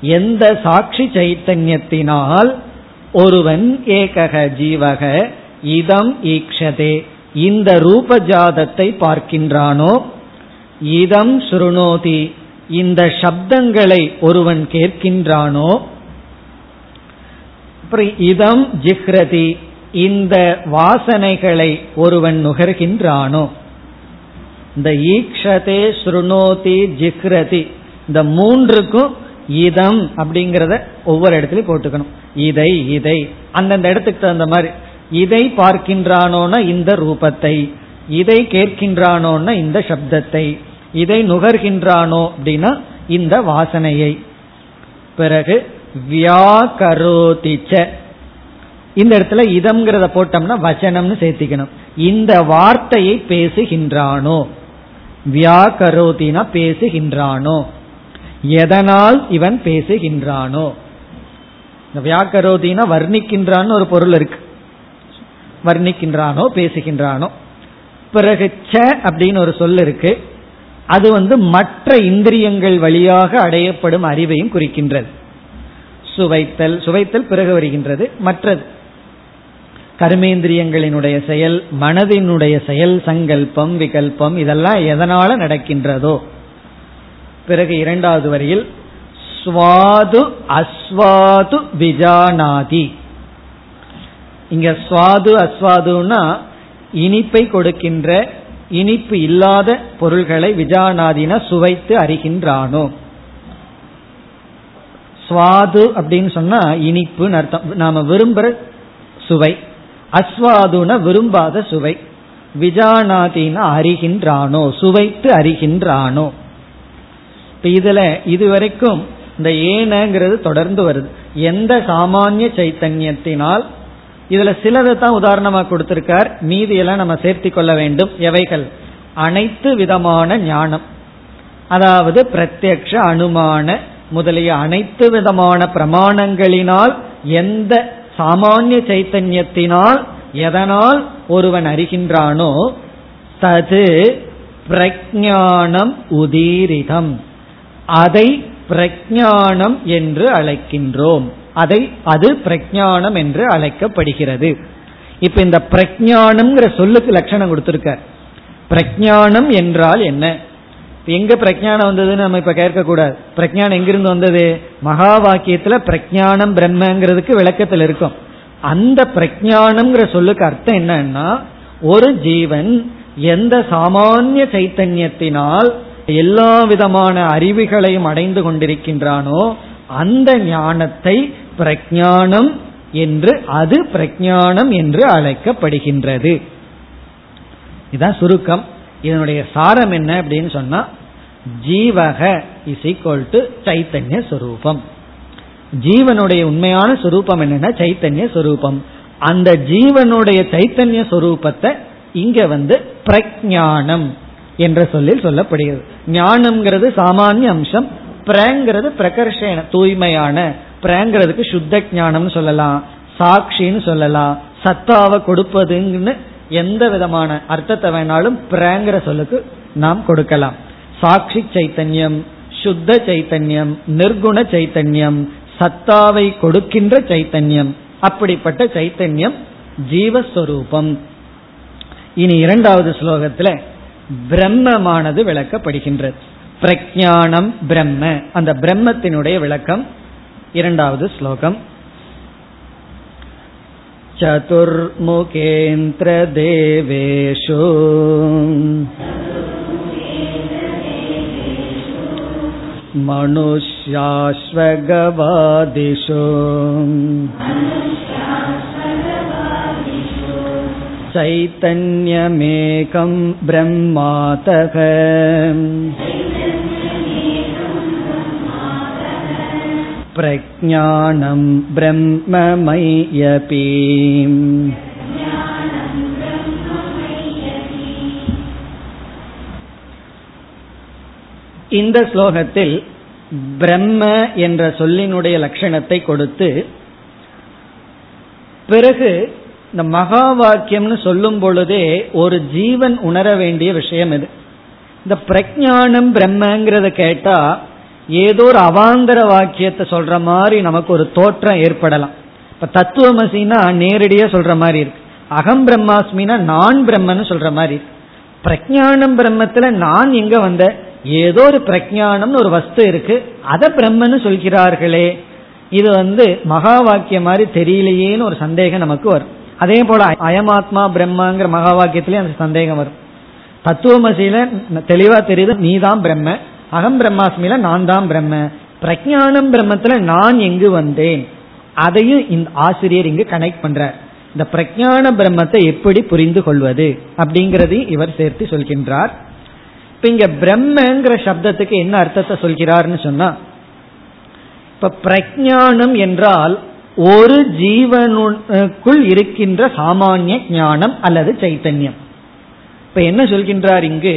எந்த சாட்சி சைத்தன்யத்தினால் ஒருவன் ஏகக ஜீவக இதம் ஈக்ஷதே. இந்த ரூபஜாதத்தை பார்க்கின்றானோ இதம் சுருணோதி. இந்த சப்தங்களை ஒருவன் கேட்கின்றானோ? இதம் ஜிஹ்ரதி. இந்த வாசனைகளை ஒருவன் நுகர்கின்றானோ? இந்த ஈக்ஷதே ஸ்ருணோதி ஜிஹ்ரதி. இந்த மூன்றுக்கும் இதம் அப்படிங்கிறத ஒவ்வொரு இடத்துலயும் போட்டுக்கணும். இதை இதை அந்தந்த இடத்துக்கு தகுந்த மாதிரி. இதை பார்க்கின்றானோன்னா இந்த ரூபத்தை. இதை கேட்கின்றானோன்னா இந்த சப்தத்தை இதை நுகர்கின்றானோ அப்படின்னா இந்த வாசனையை. பிறகு வியாகரோதிச்ச. இந்த இடத்துல இதம்ங்கிறத போட்டோம்னா வச்சனம்னு சேர்த்திக்கணும். இந்த வார்த்தையை பேசுகின்றானோ. வியாகரோதினா பேசுகின்றானோ. எதனால் இவன் பேசுகின்றானோ. இந்த வியாக்கரோதினா வர்ணிக்கின்றான்னு ஒரு பொருள் இருக்கு. வர்ணிக்கின்றானோ பேசுகின்றானோ. பிறகு ச அப்படின்னு ஒரு சொல் இருக்கு. அது வந்து மற்ற இந்திரியங்கள் வழியாக அடையப்படும் அறிவையும் குறிக்கின்றது. சுவைத்தல் சுவைத்தல் பிறகு வருகின்றது. மற்றது கர்மேந்திரியங்களினுடைய செயல் மனதினுடைய செயல் சங்கல்பம் விகல்பம் இதெல்லாம் எதனால நடக்கின்றதோ. பிறகு இரண்டாவது வரியில் ஸ்வாது அஸ்வாது விஜானாதி. இங்க சுவாது அஸ்வாதுன்னா இனிப்பை கொடுக்கின்ற இனிப்பு இல்லாத பொருள்களை விஜானாதின சுவைத்து அறிகின்றானோ? சுவாது அப்படின்னு சொன்னா இனிப்பு அர்த்தம். நாம விரும்புற சுவை. அஸ்வாதுன விரும்பாத சுவை. விஜானாதின அறிகின்றானோ? சுவைத்து அறிகின்றானோ? இப்ப இதுல இதுவரைக்கும் இந்த ஏனங்கிறது தொடர்ந்து வருது. எந்த சாமானிய சைத்தன்யத்தினால் இதுல சிலதை தான் உதாரணமா கொடுத்திருக்கார். மீதியெல்லாம் நம்ம சேர்த்தி கொள்ள வேண்டும். எவைகள்? அனைத்து விதமான ஞானம். அதாவது பிரத்யக்ஷ அனுமான முதலிய அனைத்து விதமான பிரமாணங்களினால் எந்த சாமானிய சைத்தன்யத்தினால் எதனால் ஒருவன் அறிகின்றானோ தது பிரஜானம் உதீரிதம். அதை பிரஜானம் என்று அழைக்கின்றோம். அதை அது பிரஜானம் என்று அழைக்கப்படுகிறது. இப்ப இந்த பிரஜானம்ங்கிற சொல்லுக்கு லட்சணம் கொடுத்திருக்க பிரஜானம் என்றால் என்ன? எங்க பிரஜானம் வந்ததுன்னு நம்ம இப்ப கேட்க கூடாது பிரஜானம் எங்கிருந்து வந்தது? மகா வாக்கியத்துல பிரஜானம் பிரம்மங்கிறதுக்கு விளக்கத்தில் இருக்கும். அந்த பிரஜானம்ங்கிற சொல்லுக்கு அர்த்தம் என்னன்னா ஒரு ஜீவன் எந்த சாமானிய சைத்தன்யத்தினால் எல்லா விதமான அறிவுகளையும் அடைந்து கொண்டிருக்கின்றானோ அந்த ஞானத்தை பிரஜானம் என்று அது பிரஜானம் என்று அழைக்கப்படுகின்றது. இதான் சுருக்கம். இதனுடைய சாரம் என்ன அப்படின்னு சொன்னா ஜீவக இஸ் ஈக்வல் டு சைத்தன்ய சுரூபம். ஜீவனுடைய உண்மையான சுரூபம் என்னன்னா சைத்தன்ய சுரூபம். அந்த ஜீவனுடைய சைத்தன்ய சுரூபத்தை இங்க வந்து பிரஜானம் என்ற சொல்லில் சொல்லப்படுகிறது. ஞானம்ங்கிறது சாமானிய அம்சம் பிரங்கிறது பிரகர்ஷன தூய்மையான. பிரங்கிறதுக்கு சுத்த ஞானம்னு சொல்லலாம். சாட்சின்னு சொல்லலாம். சத்தாவை கொடுப்பதுன்னு எந்த விதமான அர்த்தத்தை வேணாலும் பிரங்கிற சொல்லுக்கு நாம் கொடுக்கலாம். சாட்சி சைத்தன்யம் சுத்த சைத்தன்யம் நிர்குண சைத்தன்யம் சத்தாவை கொடுக்கின்ற சைத்தன்யம் அப்படிப்பட்ட சைத்தன்யம் ஜீவஸ்வரூபம். இனி இரண்டாவது ஸ்லோகத்துல பிரம்மமானது விளக்கப்படுகின்றது. பிரஜானம் பிரம்ம. அந்த பிரம்மத்தினுடைய விளக்கம் இரண்டாவது ஸ்லோகம் चतुर्मुखेन्द्रदेवेषु मनुष्याश्वगवादिषु चैतन्यमेकं ब्रह्मातः प्रज्ञानं ब्रह्ममय्यपि இந்த ஸ்லோகத்தில் பிரம்ம என்ற சொல்லினுடைய லட்சணத்தை கொடுத்து பிறகு இந்த மகா வாக்கியம்னு சொல்லும் பொழுதே ஒரு ஜீவன் உணர வேண்டிய விஷயம் இது இந்த பிரஜானம் பிரம்மங்கிறத கேட்டா ஏதோ ஒரு அவாந்தர வாக்கியத்தை சொல்ற மாதிரி நமக்கு ஒரு தோற்றம் ஏற்படலாம். இப்ப தத்துவமசினா நேரடியா சொல்ற மாதிரி இருக்கு. அகம் பிரம்மாஸ்மினா நான் பிரம்மன்னு சொல்ற மாதிரி இருக்கு. பிரஜானம் பிரம்மத்துல நான் எங்க வந்த ஏதோ ஒரு பிரஜானம்னு ஒரு வஸ்து இருக்கு. அதை பிரம்மன்னு சொல்கிறார்களே. இது வந்து மகா வாக்கியம் மாதிரி தெரியலையேன்னு ஒரு சந்தேகம் நமக்கு வரும். அதே போல அயமாத்மா பிரம்மாங்கிற மகா வாக்கியத்திலே அந்த சந்தேகம் வரும். தத்துவமசியில தெளிவா தெரியுது நீ தான் பிரம்ம. அகம் பிரம்மாஸ்மியில நான் தான் பிரம்ம. பிரஜானம் பிரம்மத்துல நான் எங்கு வந்தேன்? அதையும் இந்த ஆசிரியர் இங்கு கனெக்ட் பண்றார். இந்த பிரஜான பிரம்மத்தை எப்படி புரிந்து கொள்வது? அப்படிங்கறதையும் இவர் சேர்த்து சொல்கின்றார். இப்ப இங்க பிரம்மங்கிற சப்தத்துக்கு என்ன அர்த்தத்தை சொல்கிறார்னு சொன்னா இப்ப பிரஜானம் என்றால் ஒரு ஜீவனுக்குள் இருக்கின்ற சாமானிய ஞானம் அல்லது சைத்தன்யம். இப்ப என்ன சொல்கின்றார் இங்கு?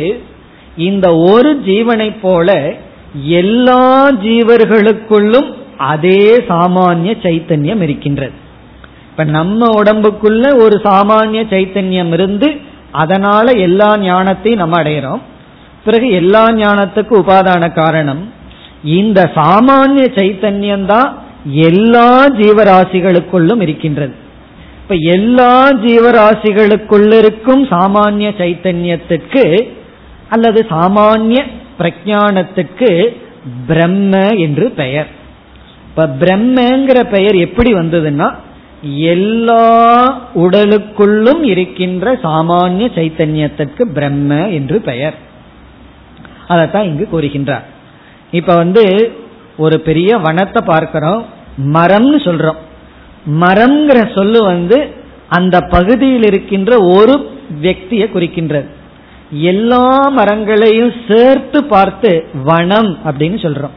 இந்த ஒரு ஜீவனை போல எல்லா ஜீவர்களுக்குள்ளும் அதே சாமானிய சைத்தன்யம் இருக்கின்றது. இப்ப நம்ம உடம்புக்குள்ள ஒரு சாமானிய சைத்தன்யம் இருந்து அதனால எல்லா ஞானத்தையும் நம்ம அடையிறோம். பிறகு எல்லா ஞானத்துக்கு உபாதான காரணம் இந்த சாமானிய சைத்தன்யம் தான் எல்லா ஜீவராசிகளுக்குள்ளும் இருக்கின்றது. இப்ப எல்லா ஜீவராசிகளுக்குள்ளிருக்கும் சாமானிய சைத்தன்யத்துக்கு அல்லது சாமானிய பிரஜானத்துக்கு பிரம்ம என்று பெயர். இப்ப பிரம்மங்கிற பெயர் எப்படி வந்ததுன்னா எல்லா உடலுக்குள்ளும் இருக்கின்ற சாமானிய சைத்தன்யத்திற்கு பிரம்ம என்று பெயர். அதைத்தான் இங்கு கூறுகின்றார். இப்ப வந்து ஒரு பெரிய வனத்தை பார்க்கிறோம் மரம்னு சொல்றோம். மரம்ங்கிற சொல்லு வந்து அந்த பகுதியில் இருக்கின்ற ஒரு வியக்தியை குறிக்கின்றது. எல்லா மரங்களையும் சேர்த்து பார்த்து வனம் அப்படின்னு சொல்றோம்.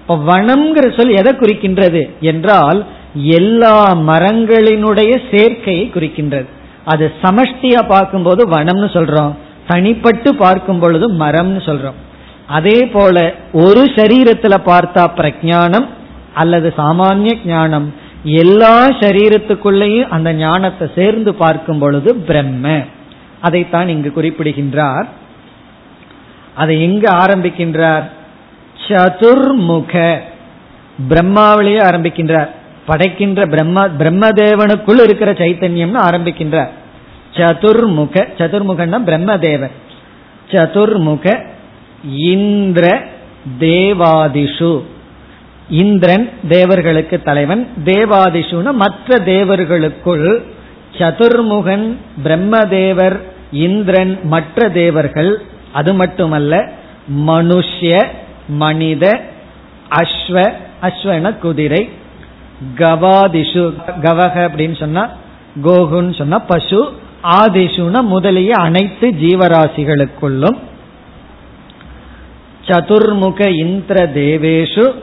இப்ப வனம்ங்கிற சொல் எதை குறிக்கின்றது என்றால் எல்லா மரங்களினுடைய சேர்க்கையை குறிக்கின்றது. அது சமஷ்டியா பார்க்கும்போது வனம்னு சொல்றோம். தனிப்பட்டு பார்க்கும் பொழுது மரம்னு சொல்றோம். அதே போல ஒரு சரீரத்துல பார்த்தா பிரஜானம் அல்லது சாமானிய ஞானம். எல்லா சரீரத்துக்குள்ளேயும் அந்த ஞானத்தை சேர்ந்து பார்க்கும் பொழுது பிரம்ம. அதைத்தான் இங்கு குறிப்பிடுகின்றார். அதை எங்கு ஆரம்பிக்கின்றார்? சதுர்முக. பிரம்மாவிலேயே ஆரம்பிக்கின்றார். படைக்கின்ற பிரம்ம பிரம்மதேவனுக்குள் இருக்கிற சைத்தன்யம்னு ஆரம்பிக்கின்றார். சதுர்முக சதுர்முகன்னா பிரம்மதேவன். சதுர்முக இந்திர தேவாதிஷு. இந்திரன் தேவர்களுக்கு தலைவன். தேவாதிஷுன்னு மற்ற தேவர்களுக்குள் சதுர்முகன் பிரம்மதேவர் இந்திரன் மற்ற தேவர்கள் அது மட்டுமல்ல மனுஷ்ய மனித அஸ்வ அஸ்வன குதிரை கவாதிஷு கவக அப்படின்னு சொன்னா கோகுன்னு சொன்னா பசு ஆதிஷுன முதலிய அனைத்து ஜீவராசிகளுக்குள்ளும். சதுர்முக இந்திர தேவேஷு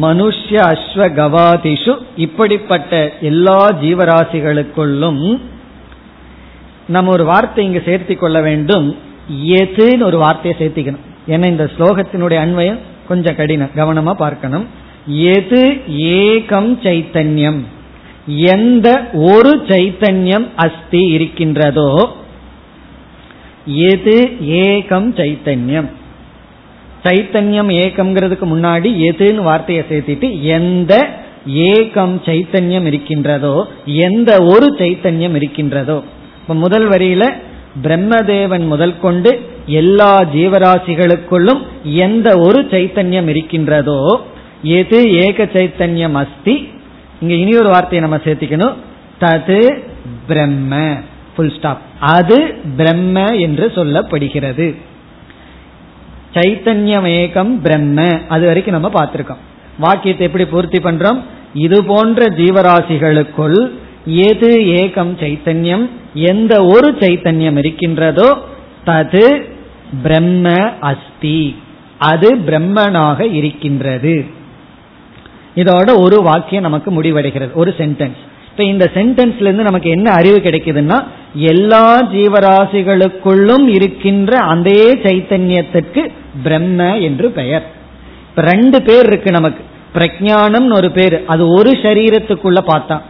மனுஷ்ய அஸ்வ கவாதிஷு இப்படிப்பட்ட எல்லா ஜீவராசிகளுக்குள்ளும் நம்ம ஒரு வார்த்தை இங்கு சேர்த்தி கொள்ள வேண்டும். எதுன்னு ஒரு வார்த்தையை சேர்த்திக்கணும். ஏன்னா இந்த ஸ்லோகத்தினுடைய அன்வயம் கொஞ்சம் கடினம். கவனமா பார்க்கணும். எது ஏகம் சைத்தன்யம்? எந்த ஒரு சைத்தன்யம் அஸ்தி இருக்கின்றதோ எது ஏகம் சைத்தன்யம்? சைத்தன்யம் ஏகம்ங்கிறதுக்கு முன்னாடி எதுன்னு வார்த்தையை சேர்த்திட்டு எந்த ஏகம் சைத்தன்யம் இருக்கின்றதோ எந்த ஒரு சைத்தன்யம் இருக்கின்றதோ இப்ப முதல் வரியில பிரம்மதேவன் முதல் கொண்டு எல்லா ஜீவராசிகளுக்குள்ளும் எந்த ஒரு சைத்தன்யம் இருக்கின்றதோ எது ஏக சைத்தன்யம் அஸ்தி? இங்க இனி ஒரு வார்த்தையை நம்ம சேர்த்திக்கணும். தது பிரம்ம. புல் ஸ்டாப் அது பிரம்ம என்று சொல்லப்படுகிறது. சைத்தன்யம் ஏகம் பிரம்ம. அது வரைக்கும் நம்ம பார்த்திருக்கோம். வாக்கியத்தை எப்படி பூர்த்தி பண்றோம்? இது போன்ற ஜீவராசிகளுக்குள் எது ஏகம் சைத்தன்யம்? எந்த ஒரு சைத்தன்யம் இருக்கின்றதோ தது பிரம்ம அஸ்தி. அது பிரம்மனாக இருக்கின்றது. இதோட ஒரு வாக்கியம் நமக்கு முடிவடைகிறது. ஒரு சென்டென்ஸ் இப்ப இந்த சென்டென்ஸ்ல இருந்து நமக்கு என்ன அறிவு கிடைக்குதுன்னா எல்லா ஜீவராசிகளுக்குள்ளும் இருக்கின்ற அதே சைத்தன்யத்திற்கு பிரம்ம என்று பெயர். இப்ப ரெண்டு பேர் இருக்கு நமக்கு. பிரஜானம் ஒரு பேர். அது ஒரு சரீரத்துக்குள்ள பார்த்தா.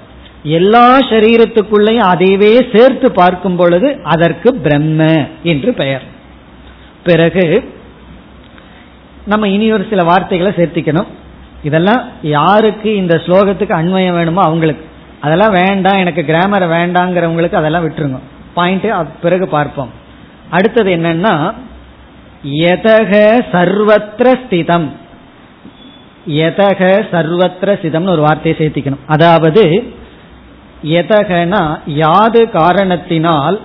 எல்லா சரீரத்துக்குள்ளையும் அதைவே சேர்த்து பார்க்கும் பொழுது அதற்கு பிரம்ம என்று பெயர். பிறகு நம்ம இனி ஒரு சில வார்த்தைகளை சேர்த்திக்கணும். இதெல்லாம் யாருக்கு இந்த ஸ்லோகத்துக்கு அண்மயம் வேணுமோ அவங்களுக்கு. அதெல்லாம் வேண்டாம் எனக்கு கிராமரை வேண்டாங்கிறவங்களுக்கு அதெல்லாம் விட்டுருங்க. பாயிண்ட் பிறகு பார்ப்போம். அடுத்தது என்னன்னா எதக சர்வத்திர ஸ்திதம். எதக சர்வத்திர ஸ்திதம்னு ஒரு வார்த்தையை சேர்த்திக்கணும். அதாவது எதகனா யாது காரணத்தினால்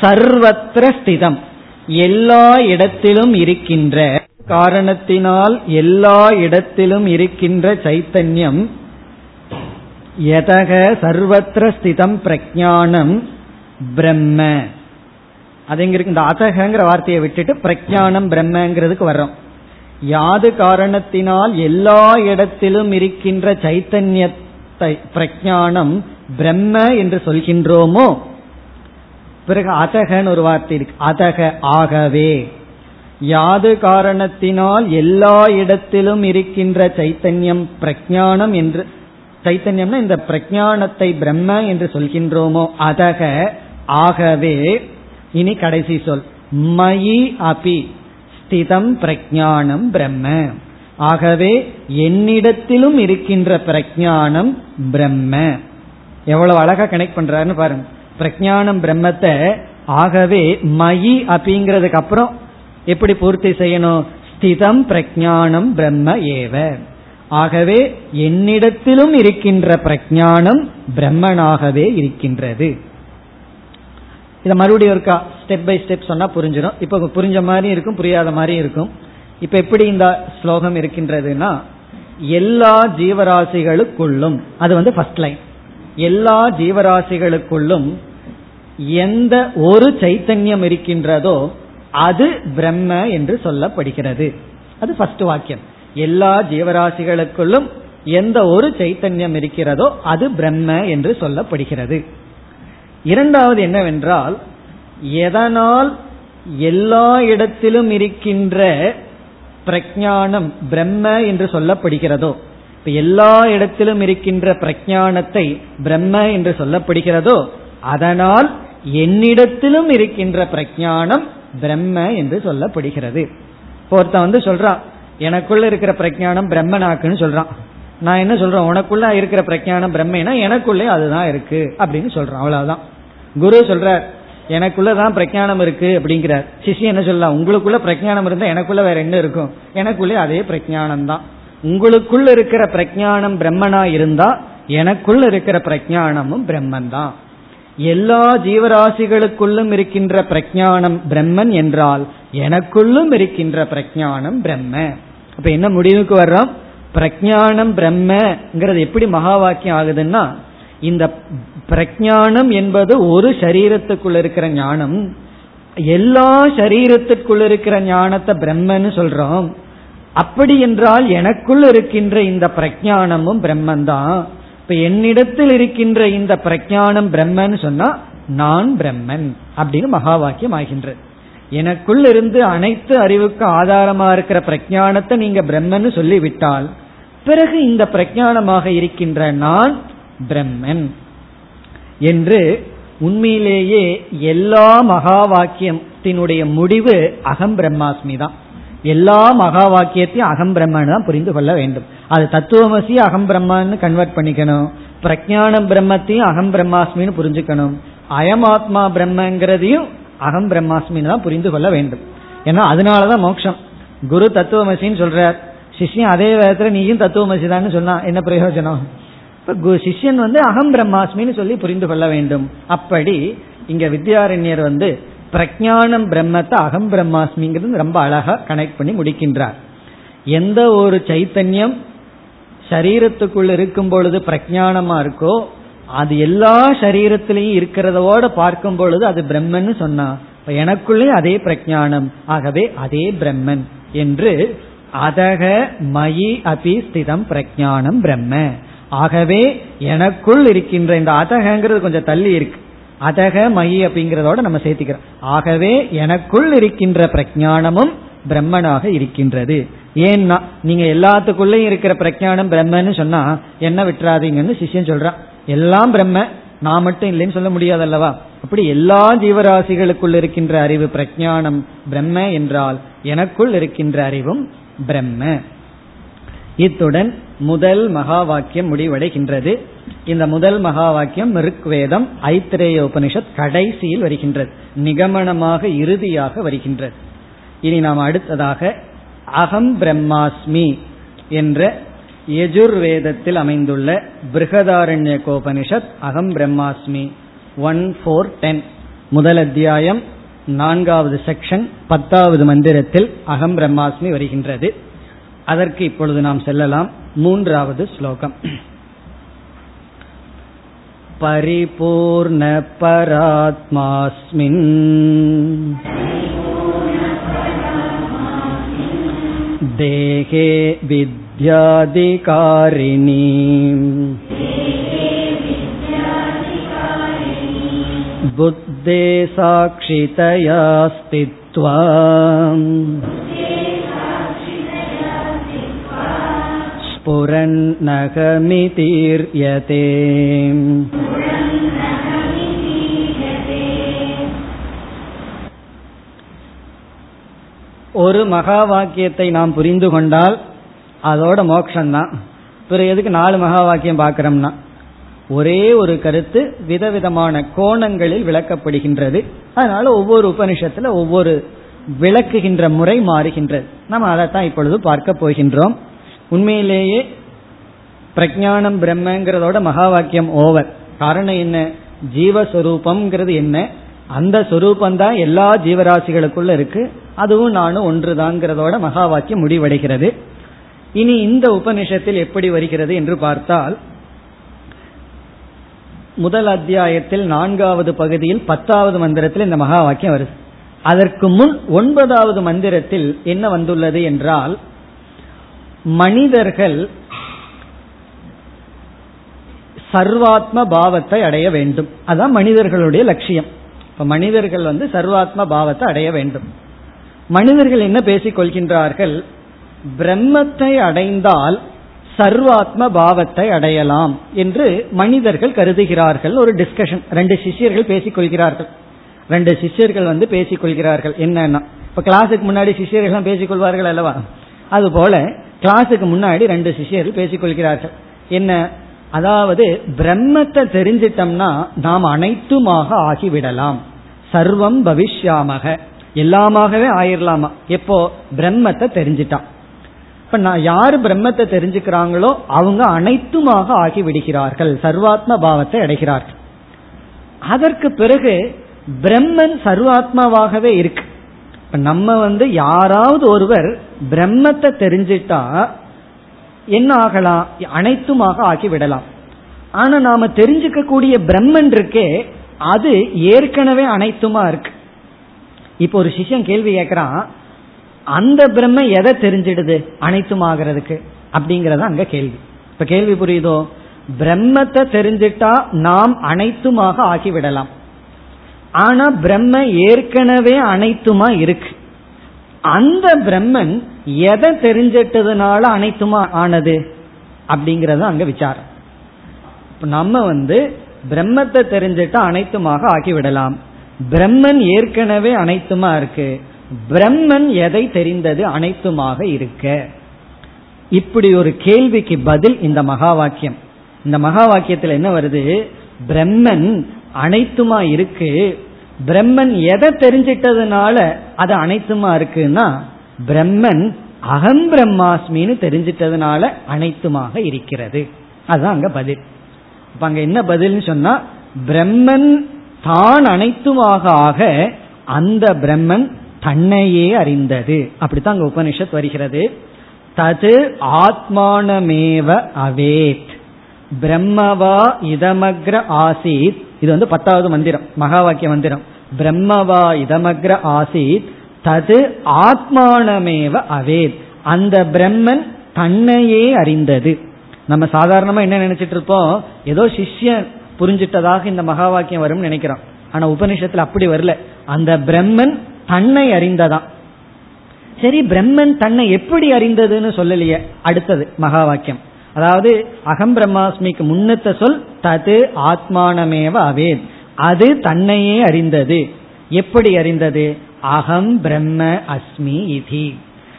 சர்வத்திர ஸ்திதம். எல்லா இடத்திலும் இருக்கின்ற காரணத்தினால் எல்லா இடத்திலும் இருக்கின்ற சைத்தன்யம் எதக சர்வத்திர ஸ்திதம் பிரஜானம் பிரம்ம. அது எங்க இருக்கு? இந்த அதகங்கிற வார்த்தையை விட்டுட்டு பிரஜானம் பிரம்மங்கிறதுக்கு வர்றோம். யாது காரணத்தினால் எல்லா இடத்திலும் இருக்கின்ற சைத்தன்யத்தை பிரஜானம் பிரம்ம என்று சொல்கின்றோமோ? பிறகு அதகன்னு ஒரு வார்த்தை இருக்கு. அதக ஆகவே. யாது காரணத்தினால் எல்லா இடத்திலும் இருக்கின்ற சைத்தன்யம் பிரஜானம் என்று சைத்தன்யம்னா இந்த பிரஜானத்தை பிரம்ம என்று சொல்கின்றோமோ அதக ஆகவே. இனி கடைசி சொல். மயி அபி. ஸ்திதம் பிரஜானம் பிரம்ம. ஆகவே என்னிடத்திலும் இருக்கின்ற பிரஜானம் பிரம்ம. எவ்வளவு அழகா கனெக்ட் பண்றாருன்னு பாருங்க. பிரஜானம் பிரம்மத்தை ஆகவே மயி அப்படிங்கிறதுக்கு அப்புறம் எப்படி பூர்த்தி செய்யணும்? ஸ்திதம் பிரஜானம் பிரம்ம ஏவ. ஆகவே என்னிடத்திலும் இருக்கின்ற பிரஜானம் பிரம்மனாகவே இருக்கின்றது. இதை மறுபடியும் இருக்கா ஸ்டெப் பை ஸ்டெப் சொன்னா புரிஞ்சிடும் இப்ப புரிஞ்ச மாதிரி இருக்கும் புரியாத மாதிரி இருக்கும். இப்ப எப்படி இந்த ஸ்லோகம் இருக்கின்றதுன்னா எல்லா ஜீவராசிகளுக்குள்ளும் அது வந்து ஃபர்ஸ்ட் லைன் எல்லா ஜீவராசிகளுக்குள்ளும் எந்த ஒரு சைத்தன்யம் இருக்கின்றதோ அது பிரம்ம என்று சொல்லப்படுகிறது. அது ஃபர்ஸ்ட் வாக்கியம். எல்லா ஜீவராசிகளுக்குள்ளும் எந்த ஒரு சைத்தன்யம் இருக்கிறதோ அது பிரம்ம என்று சொல்லப்படுகிறது. இரண்டாவது என்னவென்றால் எதனால் எல்லா இடத்திலும் இருக்கின்ற பிரஜானம் பிரம்ம என்று சொல்லப்படுகிறதோ இப்ப எல்லா இடத்திலும் இருக்கின்ற பிரஜானத்தை பிரம்ம என்று சொல்லப்படுகிறதோ அதனால் என்னிடத்திலும் இருக்கின்ற பிரஜானம் பிரம்ம என்று சொல்லப்படுகிறது. ஒருத்தன் வந்து சொல்றான் எனக்குள்ள இருக்கிற பிரஜானம் பிரம்மனாக்குன்னு சொல்றான். நான் என்ன சொல்றேன்? உனக்குள்ள இருக்கிற பிரஜானம் பிரம்மனா எனக்குள்ளே அதுதான் இருக்கு. அப்படின்னு சொல்றான். அவ்வளவுதான். குரு சொல்ற எனக்குள்ளதான் பிரஜானம் இருக்கு அப்படிங்கிறார். சிஷி என்ன சொல்லலாம் உங்களுக்குள்ள பிரஜானம் இருந்தா எனக்குள்ள வேற என்ன இருக்கும்? எனக்குள்ளே அதே பிரஜானம் தான் உங்களுக்குள்ள இருக்கிற பிரஜானம் பிரம்மனா இருந்தா எனக்குள்ள இருக்கிற பிரஜானமும் பிரம்மன் தான் எல்லா ஜீவராசிகளுக்குள்ளும் இருக்கின்ற பிரஜானம் பிரம்மன் என்றால் எனக்குள்ளும் இருக்கின்ற பிரஜானம் பிரம்ம. அப்ப என்ன முடிவுக்கு வர்றோம்? பிரஜானம் பிரம்மங்கிறது எப்படி மகா வாக்கியம் ஆகுதுன்னா இந்த பிரஜானம் என்பது ஒரு சரீரத்துக்குள்ள இருக்கிற ஞானம். எல்லா சரீரத்திற்குள்ள இருக்கிற ஞானத்தை பிரம்மன்னு சொல்றோம். அப்படி என்றால் எனக்குள் இருக்கின்ற இந்த பிரஜானமும் பிரம்மன் தான் இப்ப என்னிடத்தில் இருக்கின்ற இந்த பிரஜானம் பிரம்மன் சொன்னா நான் பிரம்மன் அப்படின்னு மகா வாக்கியம் ஆகின்றது. எனக்குள் இருந்து அனைத்து அறிவுக்கு ஆதாரமா இருக்கிற பிரஜானத்தை நீங்க பிரம்மன் சொல்லிவிட்டால் பிறகு இந்த பிரஜானமாக இருக்கின்ற நான் பிரம்மன் என்று உண்மையிலேயே எல்லா மகா வாக்கியத்தினுடைய முடிவு அகம் பிரம்மாஸ்மி தான் எல்லா மகா வாக்கியத்தையும் அகம் பிரம்மன் தான் புரிந்து கொள்ள வேண்டும். அது தத்துவமசி அகம் பிரம்மான்னு கன்வெர்ட் பண்ணிக்கணும். பிரஜான பிரம்மத்தையும் அகம் பிரம்மாஸ்மின்னு புரிஞ்சுக்கணும். அயமாத்மா பிரம்மங்கிறதையும் அகம் பிரம்மாஸ்மின்னு தான் புரிந்து கொள்ள வேண்டும். ஏன்னா அதனாலதான் மோட்சம். குரு தத்துவமசின்னு சொல்றார். சிஷ்யன் அதே விதத்துல நீயும் தத்துவமசி தான் சொன்னா என்ன பிரயோஜனம்? இப்ப சிஷ்யன் வந்து அகம் பிரம்மாஸ்மின்னு சொல்லி புரிந்து கொள்ள வேண்டும். அப்படி இங்க வித்யாரண்யர் வந்து பிரஜானம் பிரம்மத்தை அகம் பிரம்மாஸ்மிங்கிறது ரொம்ப அழகா கனெக்ட் பண்ணி முடிக்கின்றார். எந்த ஒரு சைத்தன்யம் சரீரத்துக்குள்ள இருக்கும் பொழுது பிரஜானமா இருக்கோ அது எல்லா சரீரத்திலையும் இருக்கிறதோட பார்க்கும் பொழுது அது பிரம்மன் சொன்னா எனக்குள்ளே அதே பிரஜானம் ஆகவே அதே பிரம்மன் என்று அதக மயி அபி ஸ்திதம் பிரஜானம் பிரம்ம. ஆகவே எனக்குள் இருக்கின்ற இந்த அதகங்கிறது கொஞ்சம் தள்ளி இருக்கு. அதக மயி அப்படிங்கிறதோட நம்ம சேர்த்திக்கிறோம். ஆகவே எனக்குள் இருக்கின்ற பிரஜானமும் பிரம்மனாக இருக்கின்றது. ஏன்னா நீங்க எல்லாத்துக்குள்ளயும் இருக்கிற பிரஜானம் பிரம்மன்னு சொன்னா என்ன விட்டுறாதீங்கன்னு சிஷ்யன் சொல்றான். எல்லாம் பிரம்ம நான் மட்டும் இல்லைன்னு சொல்ல முடியாது அல்லவா அப்படி எல்லா ஜீவராசிகளுக்குள் இருக்கின்ற அறிவு பிரஜானம் பிரம்ம என்றால் எனக்குள் இருக்கின்ற அறிவும் பிரம்ம. இத்துடன் முதல் மகா வாக்கியம் முடிவடைகின்றது. இந்த முதல் மகா வாக்கியம் ரிக்வேதம் ஐத்திரேய உபனிஷத் கடைசியில் வருகின்றது. நிகமனமாக இறுதியாக வருகின்றது. இனி நாம் அடுத்ததாக அகம் பிரம்மாஸ்மி என்ற யஜுர்வேதத்தில் அமைந்துள்ள பிருகதாரண்ய கோபனிஷத் அகம் பிரம்மாஸ்மி ஒன் ஃபோர் டென் முதல் அத்தியாயம் நான்காவது செக்ஷன் பத்தாவது மந்திரத்தில் அகம் பிரம்மாஸ்மி வருகின்றது. அதற்கு இப்பொழுது நாம் செல்லலாம் மூன்றாவது ஸ்லோகம் परिपूर्णपरात्मास्मिन् देहे विद्याधिकारिणी बुद्धे साक्षितया स्थित्वा स्फुरन्नगमितीर्यते ஒரு மகா வாக்கியத்தை நாம் புரிந்து கொண்டால் அதோட மோட்சம்தான் பிறகு எதுக்கு நாலு மகா வாக்கியம் பார்க்கிறோம்னா ஒரே ஒரு கருத்து விதவிதமான கோணங்களில் விளக்கப்படுகின்றது அதனால ஒவ்வொரு உபனிஷத்துல ஒவ்வொரு விளக்குகின்ற முறை மாறுகின்றது நம்ம அதைத்தான் இப்பொழுது பார்க்க போகின்றோம் உண்மையிலேயே பிரஜானம் பிரம்மங்கிறதோட மகா வாக்கியம் ஓவர். காரணம் என்ன? ஜீவஸ்வரூபம்ங்கிறது என்ன? அந்த சொரூபம் தான் எல்லா ஜீவராசிகளுக்குள்ள இருக்கு. அதுவும் நானும் ஒன்றுதாங்கிறதோட மகா வாக்கியம் முடிவடைகிறது. இனி இந்த உபனிஷத்தில் எப்படி வருகிறது என்று பார்த்தால் முதல் அத்தியாயத்தில் நான்காவது பகுதியில் பத்தாவது மந்திரத்தில் இந்த மகா வாக்கியம் வருது. அதற்கு முன் ஒன்பதாவது மந்திரத்தில் என்ன வந்துள்ளது என்றால் மனிதர்கள் சர்வாத்ம பாவத்தை அடைய வேண்டும். அதான் மனிதர்களுடைய லட்சியம். இப்ப மனிதர்கள் வந்து சர்வாத்ம பாவத்தை அடைய வேண்டும். மனிதர்கள் என்ன பேசிக் கொள்கின்றார்கள்? பிரம்மத்தை அடைந்தால் சர்வாத்ம பாவத்தை அடையலாம் என்று மனிதர்கள் கருதுகிறார்கள். ஒரு டிஸ்கஷன் ரெண்டு சிஷியர்கள் பேசிக்கொள்கிறார்கள் ரெண்டு சிஷியர்கள் வந்து பேசிக்கொள்கிறார்கள் என்னன்னா இப்ப கிளாஸுக்கு முன்னாடி சிஷியர்கள் பேசிக்கொள்வார்கள் அல்லவா? அது போல கிளாஸுக்கு முன்னாடி ரெண்டு சிஷியர்கள் பேசிக்கொள்கிறார்கள். என்ன? அதாவது பிரம்மத்தை தெரிஞ்சிட்டோம்னா நாம் அனைத்துமாக ஆகிவிடலாம். சர்வம் பவிஷ்யாமக. எல்லாமாகவே ஆயிரலாமா? எப்போ? பிரம்மத்தை தெரிஞ்சிட்டான். இப்ப நான் யார் பிரம்மத்தை தெரிஞ்சுக்கிறாங்களோ அவங்க அனைத்துமாக ஆகி விடுகிறார்கள் சர்வாத்ம பாவத்தை அடைகிறார்கள். அதற்கு பிறகு பிரம்மன் சர்வாத்மாவாகவே இருக்கு. நம்ம வந்து யாராவது ஒருவர் பிரம்மத்தை தெரிஞ்சிட்டா என்ன ஆகலாம்? அனைத்துமாக ஆக்கி விடலாம் ஆனா நாம தெரிஞ்சுக்க கூடிய பிரம்மன் இருக்கே அது ஏற்கனவே அனைத்துமா இருக்கு. இப்போ ஒரு சிஷ்யன் கேள்வி கேட்கிறான் அந்த பிரம்ம எதை தெரிஞ்சிடுது அனைத்துமாகிறதுக்கு? அப்படிங்கறத அங்க கேள்வி. இப்ப கேள்வி புரியுதோ? பிரம்மத்தை தெரிஞ்சிட்டா நாம் அனைத்துமாக ஆகிவிடலாம். ஆனா பிரம்ம ஏற்கனவே அனைத்துமா இருக்கு. அந்த பிரம்மன் எதை தெரிஞ்சிட்டதுனால அனைத்துமா ஆனது? அப்படிங்கறது அங்க விசாரம். நம்ம வந்து பிரம்மத்தை தெரிஞ்சிட்டா அனைத்துமாக ஆக்கிவிடலாம் பிரம்மன் ஏற்கனவே அனைத்துமா இருக்கு. பிரம்மன் எதை தெரிந்தது அனைத்துமாக இருக்க? இப்படி ஒரு கேள்விக்கு பதில் இந்த மகா வாக்கியம் இந்த மகா வாக்கியத்தில் என்ன வருது? பிரம்மன் அனைத்துமா இருக்கு? பிரம்மன் எதை தெரிஞ்சிட்டதுனால அது அனைத்துமா இருக்குன்னா பிரம்மன் அகம் பிரம்மாஸ்மின்னு தெரிஞ்சிட்டதுனால அனைத்துமாக இருக்கிறது. அதுதான் அங்க பதில். இப்ப அங்க என்ன பதில்னு சொன்னா பிரம்மன் தான் அனைத்துமாக ஆக அந்த பிரம்மன் தன்னையே அறிந்தது. அப்படித்தான் அங்க உபனிஷத் வருகிறது. தது ஆத்மானமேவ அவேத். பிரம்மவா இதமக்ர ஆசீத். இது வந்து பத்தாவது மந்திரம் மகா வாக்கிய மந்திரம். பிரம்மவா இதமக்ர ஆசித் தது ஆத்மானமேவ அவேத். அந்த பிரம்மன் தன்னையே அறிந்தது. நம்ம சாதாரணமா என்ன நினைச்சிட்டு இருப்போம்? ஏதோ சிஷ்யன் புரிஞ்சிட்டதாக இந்த மகா வாக்கியம் வரும்னு நினைக்கிறோம். ஆனா உபனிஷத்துல அப்படி வரல. அந்த பிரம்மன் தன்னை அறிந்ததான். சரி பிரம்மன் தன்னை எப்படி அறிந்ததுன்னு சொல்லலையே அடுத்தது மகா வாக்கியம் அதாவது அகம் பிரம்மாஸ்மிக்கு முன்னத்த சொல் தது ஆத்மானமேவ அவேத். அது தன்னையே அறிந்தது. எப்படி அறிந்தது? அகம் பிரம்ம அஸ்மி இதி.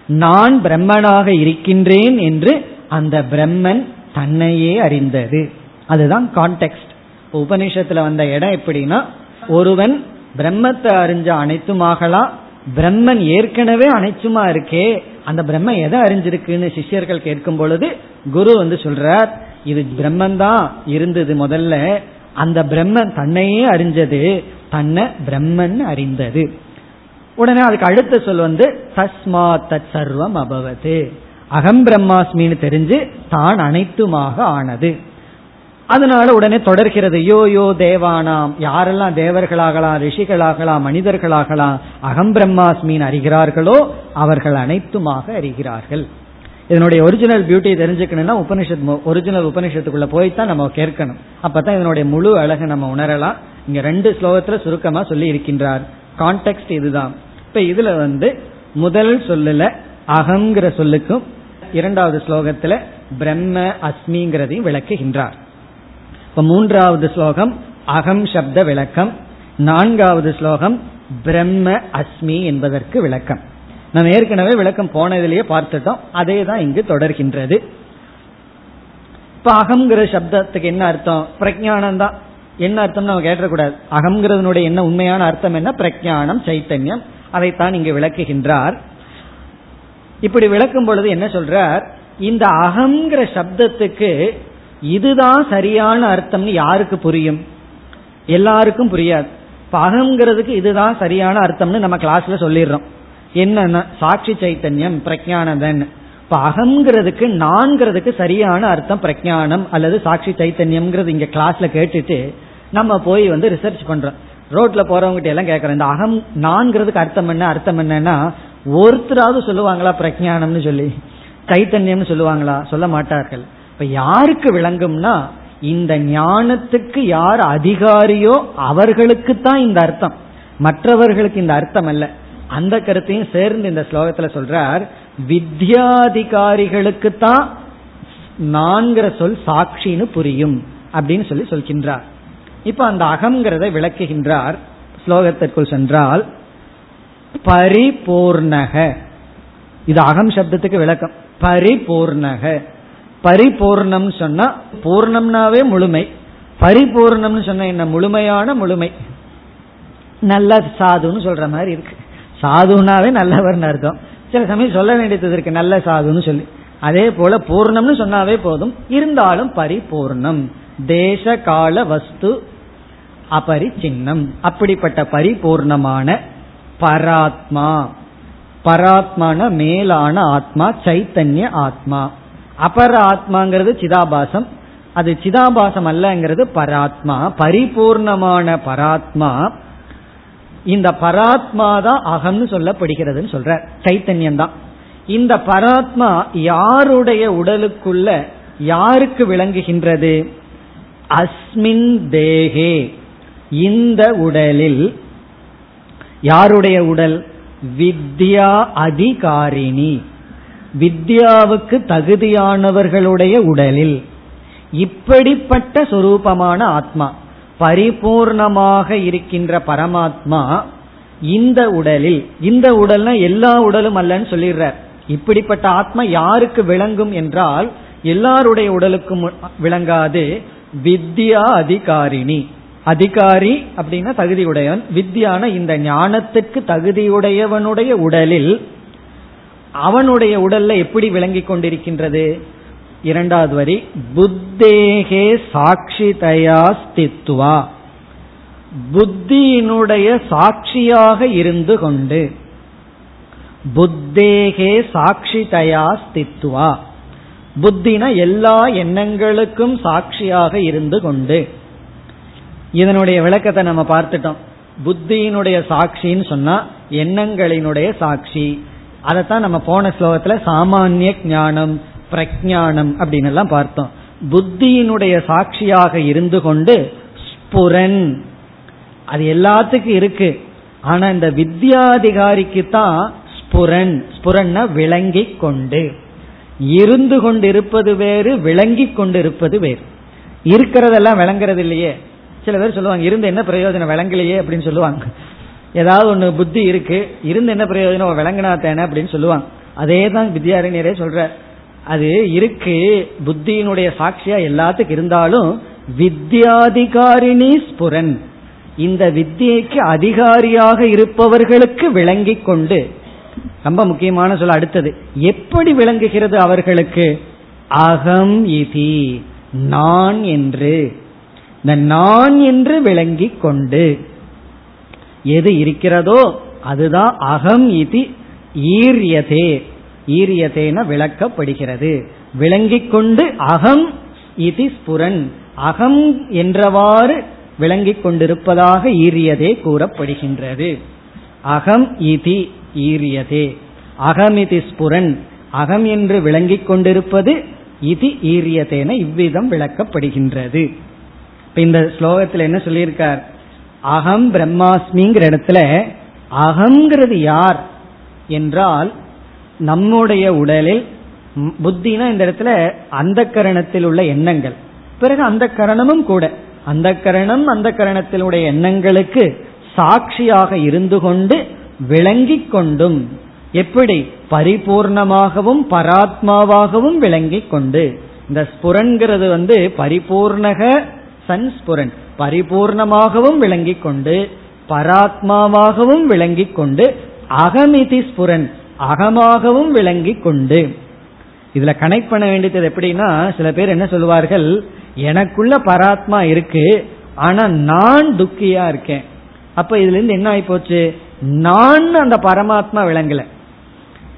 நான் பிரம்மனாக இருக்கின்றேன் என்று அந்த பிரம்மன் தன்னையே அறிந்தது. அதுதான் கான்டெக்ட் உபனிஷத்துல வந்த இடம் எப்படின்னா ஒருவன் பிரம்மத்தை அறிஞ்ச அனைத்துமாகலாம் பிரம்மன் ஏற்கனவே அனைச்சுமா இருக்கே அந்த பிரம்ம எதை அறிஞ்சிருக்குன்னு சிஷ்யர்கள் கேட்கும் பொழுது குரு வந்து சொல்றார் இது பிரம்மன் தான் இருந்தது முதல்ல அந்த பிரம்மன் தன்னையே அறிஞ்சது தன்னை பிரம்மன் அறிந்தது. உடனே அதுக்கு அடுத்த சொல் வந்து தஸ்மா தத் சர்வம் அபவது. அகம் பிரம்மாஸ்மின்னு தெரிஞ்சு தான் அனைத்துமாக ஆனது. அதனால உடனே தொடர்கிறது. யோ யோ தேவானாம். யாரெல்லாம் தேவர்களாகலாம் ரிஷிகளாகலாம் மனிதர்களாகலாம் அகம் பிரம்மாஸ்மின் அறிகிறார்களோ அவர்கள் அனைத்துமாக அறிகிறார்கள். இதனுடைய ஒரிஜினல் பியூட்டி தெரிஞ்சுக்கணும்னா உபனிஷத் ஒரிஜினல் உபனிஷத்துக்குள்ள போய் தான் நம்ம கேட்கணும். அப்பதான் இதனுடைய முழு அழகு நம்ம உணரலாம். இங்க ரெண்டு ஸ்லோகத்துல சுருக்கமா சொல்லி இருக்கின்றார் கான்டெக்ட் இதுதான். இப்ப இதுல வந்து முதல் சொல்லுல அகங்கிற சொல்லுக்கும் இரண்டாவது ஸ்லோகத்துல பிரம்ம அஸ்மிங்கிறதையும் விளக்குகின்றார். இப்ப மூன்றாவது ஸ்லோகம் அகம் சப்த விளக்கம். நான்காவது ஸ்லோகம் பிரம்ம அஸ்மி என்பதற்கு விளக்கம். நம்ம ஏற்கனவே விளக்கம் போனதிலேயே பார்த்துட்டோம் அதே தான் இங்கு தொடர்கின்றது. இப்ப அகம்ங்கிற சப்தத்துக்கு என்ன அர்த்தம்? பிரஜானம் தான் என்ன அர்த்தம் நம்ம கேட்டக்கூடாது. அகம்ங்கிறதுனுடைய என்ன உண்மையான அர்த்தம் என்ன? பிரஜானம் சைத்தன்யம். அதைத்தான் இங்கு விளக்குகின்றார். இப்படி விளக்கும் பொழுது என்ன சொல்றார்? இந்த அகங்கிற சப்தத்துக்கு இதுதான் சரியான அர்த்தம்னு யாருக்கு புரியும்? எல்லாருக்கும் புரியாது. இப்ப அகங்கிறதுக்கு இதுதான் சரியான அர்த்தம்னு நம்ம கிளாஸ்ல சொல்லிடுறோம். என்னன்னா சாட்சி சைத்தன்யம் பிரஜானதன். இப்ப அகங்கிறதுக்கு நான்கிறதுக்கு சரியான அர்த்தம் பிரஜானம் அல்லது சாட்சி சைத்தன்யம்ங்கிறது இங்க கிளாஸ்ல கேட்டுட்டு நம்ம போய் வந்து ரிசர்ச் பண்றோம். ரோட்ல போறவங்ககிட்ட எல்லாம் கேட்கறோம் இந்த அகம் நான்கிறதுக்கு அர்த்தம் என்ன? அர்த்தம் என்னன்னா ஒருத்தராவது சொல்லுவாங்களா பிரஜானம்னு சொல்லி? சைத்தன்யம்னு சொல்லுவாங்களா? சொல்ல மாட்டார்கள். இப்ப யாருக்கு விளங்கும்னா இந்த ஞானத்துக்கு யார் அதிகாரியோ அவர்களுக்கு தான் இந்த அர்த்தம். மற்றவர்களுக்கு இந்த அர்த்தம் அல்ல. அந்த கருத்தையும் சேர்ந்து இந்த ஸ்லோகத்துல சொல்றார். வித்யாதிகாரிகளுக்கு தான் நான்கிற சொல் சாட்சின்னு புரியும் அப்படின்னு சொல்லி சொல்கின்றார். இப்ப அந்த அகங்கிறத விளக்குகின்றார். ஸ்லோகத்திற்குள் சென்றால் பரிபூர்ணக. இது அகம் சப்தத்துக்கு விளக்கம். பரிபூர்ணக. பரிபூர்ணம் சொன்னா பூர்ணம்னாவே முழுமை. பரிபூர்ணம்னு சொன்ன என்ன? முழுமையான முழுமை. நல்ல சாதுன்னு சொல்ற மாதிரி இருக்கு. சாதுனாவே நல்லவர்னு அர்த்தம். சில சமயம் சொல்ல வேண்டியது இருக்கு நல்ல சாதுன்னு சொல்லி. அதே போல பூர்ணம்னு சொன்னாவே போதும். இருந்தாலும் பரிபூர்ணம். தேச கால வஸ்து அபரிச்சின்னம். அப்படிப்பட்ட பரிபூர்ணமான பராத்மா. பராத்மான மேலான ஆத்மா சைத்தன்ய ஆத்மா. அபர ஆத்மாங்கிறது சிதாபாசம். அது சிதாபாசம் அல்லங்கிறது பராத்மா. பரிபூர்ணமான பராத்மா. இந்த பராத்மா தான் அகம்னு சொல்லப்படுகிறதுன்னு சொல்ற. சைத்தன்யம் தான் இந்த பராத்மா யாருடைய உடலுக்குள்ள யாருக்கு விளங்குகின்றது? அஸ்மின் தேகே. இந்த உடலில் யாருடைய உடல்? வித்யா அதிகாரிணி. வித்யாவுக்கு தகுதியானவர்களுடைய உடலில் இப்படிப்பட்ட சொரூபமான ஆத்மா பரிபூர்ணமாக இருக்கின்ற பரமாத்மா இந்த உடலில் இந்த உடல்னா எல்லா உடலும் அல்லன்னு சொல்லிடுறார். இப்படிப்பட்ட ஆத்மா யாருக்கு விளங்கும் என்றால் எல்லாருடைய உடலுக்கும் விளங்காது வித்யா அதிகாரிணி. அதிகாரி அப்படின்னா தகுதியுடையவன் வித்யான இந்த ஞானத்துக்கு தகுதியுடையவனுடைய உடலில் அவனுடைய உடல்ல எப்படி விளங்கி கொண்டிருக்கின்றது? இரண்டாவது வரி புத்தேகே சாட்சிதயா ஸ்தித்வா. புத்தியினுடைய சாட்சியாக இருந்து கொண்டு புத்தேகே சாட்சிதயா ஸ்தித்வா. புத்தின எல்லா எண்ணங்களுக்கும் சாட்சியாக இருந்து கொண்டு இதனுடைய விளக்கத்தை நம்ம பார்த்துட்டோம். புத்தியினுடைய சாட்சின்னு சொன்னா எண்ணங்களினுடைய சாட்சி. அதைத்தான் நம்ம போன ஸ்லோகத்துல சாமானிய ஞானம் பிரஜானம் அப்படின்னு எல்லாம் பார்த்தோம். புத்தியினுடைய சாட்சியாக இருந்து கொண்டு ஸ்புரன். அது எல்லாத்துக்கும் இருக்கு. ஆனா இந்த வித்யாதிகாரிக்கு தான் ஸ்புரன். ஸ்புரன்னா விளங்கி கொண்டு. இருந்து கொண்டு இருப்பது வேறு விளங்கி கொண்டு இருப்பது வேறு. இருக்கிறதெல்லாம் விளங்குறது இல்லையே. சில பேர் சொல்லுவாங்க இருந்து என்ன பிரயோஜனம்? விளங்கலையே அப்படின்னு சொல்லுவாங்க. ஏதாவது ஒன்று புத்தி இருக்கு இருந்து என்ன பிரயோஜனம்? விளங்கினா தானே அப்படின்னு சொல்லுவாங்க அதே தான் வித்யாரண்யரே சொல்ற. அது இருக்கு புத்தியினுடைய சாட்சியா எல்லாத்துக்கும் இருந்தாலும் வித்யாதிகாரிணி ஸ்புரன். இந்த வித்தியைக்கு அதிகாரியாக இருப்பவர்களுக்கு விளங்கி கொண்டு. ரொம்ப முக்கியமான சொல்ல அடுத்தது. எப்படி விளங்குகிறது அவர்களுக்கு? அகம் இதி நான் என்று. இந்த நான் என்று விளங்கிக் கொண்டு. எது இருக்கிறதோ அதுதான் அகம் இது ஈரியதே. ஈரியதேன விளக்கப்படுகிறது. விளங்கிக் கொண்டு அகம் இது ஸ்புரன். அகம் என்றவாறு விளங்கிக் கொண்டிருப்பதாக ஈரியதே கூறப்படுகின்றது. அகம் இதி ஈரியதே. அகமிதி ஸ்புரன். அகம் என்று விளங்கிக் கொண்டிருப்பது இது ஈரியதேன இவ்விதம் விளக்கப்படுகின்றது. இந்த ஸ்லோகத்தில் என்ன சொல்லியிருக்கார்? அகம் பிரம்மாஸ்மிங்கிற இடத்துல அகங்கிறது யார் என்றால் நம்முடைய உடலில் புத்தினா இந்த இடத்துல அந்த கரணத்தில் உள்ள எண்ணங்கள். பிறகு அந்த கரணமும் கூட. அந்த கரணம் அந்த கரணத்தினுடைய எண்ணங்களுக்கு சாட்சியாக இருந்து கொண்டு விளங்கிக் கொண்டும். எப்படி? பரிபூர்ணமாகவும் பராத்மாவாகவும் விளங்கிக் கொண்டு. இந்த ஸ்புரன்கிறது வந்து பரிபூர்ணக சன்ஸ்புரன் பரிபூர்ணமாகவும் விளங்கிக் கொண்டு பராத்மாவாகவும் விளங்கிக் கொண்டு அகமிதி ஸ்புரன் அகமாகவும் விளங்கிக் கொண்டு இதுல கனெக்ட் பண்ண வேண்டியது எப்படின்னா சில பேர் என்ன சொல்லுவார்கள் எனக்குள்ள பராத்மா இருக்கு ஆனா நான் துக்கியா இருக்கேன். அப்ப இதுல இருந்து என்ன ஆகி போச்சு நான் அந்த பரமாத்மா விளங்கல.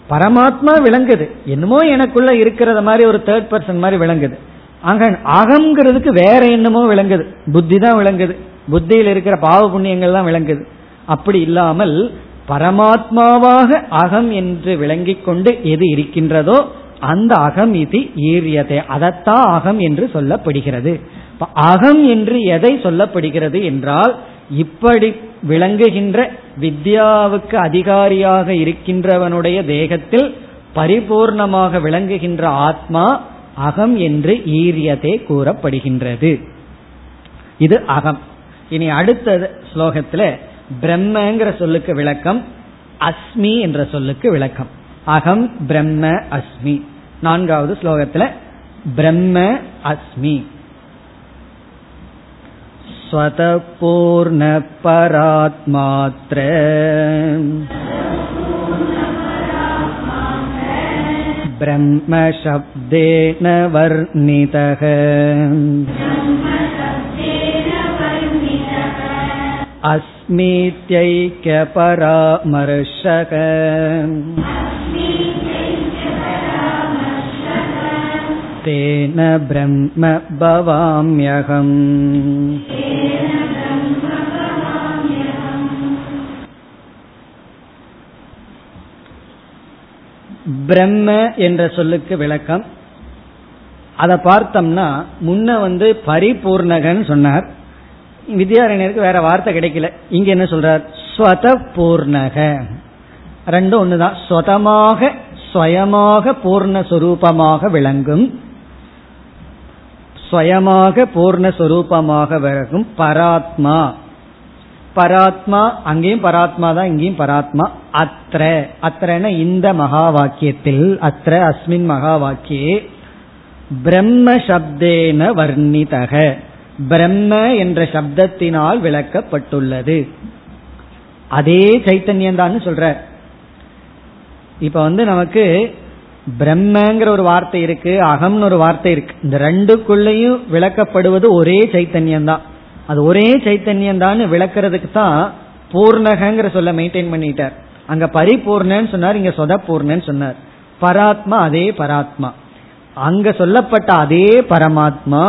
பரமாத்மா விளங்குது. என்னமோ எனக்குள்ள இருக்கிறத மாதிரி ஒரு தேர்ட் பர்சன் மாதிரி விளங்குது. அங்க அகங்கிறதுக்கு வேற என்னமோ விளங்குது. புத்தி தான் விளங்குது. புத்தியில் இருக்கிற பாவ புண்ணியங்கள் தான் விளங்குது. அப்படி இல்லாமல் பரமாத்மாவாக அகம் என்று விளங்கிக் கொண்டு எது இருக்கின்றதோ அந்த அகம் இது ஈரியதை. அதைத்தான் அகம் என்று சொல்லப்படுகிறது. அகம் என்று எதை சொல்லப்படுகிறது என்றால் இப்படி விளங்குகின்ற வித்யாவுக்கு அதிகாரியாக இருக்கின்றவனுடைய தேகத்தில் பரிபூர்ணமாக விளங்குகின்ற ஆத்மா அகம் என்று ஈரியதே கூறப்படுகின்றது இது அகம் இனி அடுத்த ஸ்லோகத்துல பிரம்மங்கிற சொல்லுக்கு விளக்கம் அஸ்மி என்ற சொல்லுக்கு விளக்கம் அகம் பிரம்ம அஸ்மி நான்காவது ஸ்லோகத்துல பிரம்ம அஸ்மி स्वतपूर्णपरात्मात्र ब्रह्मशब्देन वर्णितः अस्मीत्यैक्यपरामर्शक तेन ब्रह्म भवाम्यहम् பிரம்ம என்ற சொல்லுக்கு விளக்கம். அதை பார்த்தோம்னா முன்ன வந்து பரிபூர்ணகன் சொன்னார். வித்யாரண்யருக்கு வேற வார்த்தை கிடைக்கல. இங்க என்ன சொல்றார்? ஸ்வத பூர்ணக ரெண்டும் ஒண்ணுதான். ஸ்வதமாக ஸ்வயமாக பூர்ணஸ்வரூபமாக விளங்கும். ஸ்வயமாக பூர்ணஸ்வரூபமாக விளங்கும். பராத்மா. பராத்மா அங்கேயும் பராத்மா தான் இங்கேயும் பராத்மா. அத்திர அத்திரன இந்த மகா வாக்கியத்தில் அத்திர அஸ்மின் மகா வாக்கியே பிரம்ம சப்தேன வர்ணிதக. பிரம்ம என்ற சப்தத்தினால் விளக்கப்பட்டுள்ளது. அதே சைத்தன்யம் தான் சொல்ற. இப்ப வந்து நமக்கு பிரம்மங்கிற ஒரு வார்த்தை இருக்கு அகம்னு ஒரு வார்த்தை இருக்கு. இந்த ரெண்டுக்குள்ளேயும் விளக்கப்படுவது ஒரே சைத்தன்யம் தான் அது ஒரே சைத்தன்யம் தான் விளக்குறதுக்கு தான் பூர்ணகங்கிற சொல்ல மெயின்டைன் பண்ணிட்டார். அங்க பரிபூர்ணன்னு சொன்னார் இங்க சொதப்பூர்ணன்னு சொன்னார். பராத்மா அதே பராத்மா. அங்க சொல்லப்பட்ட அதே பரமாத்மா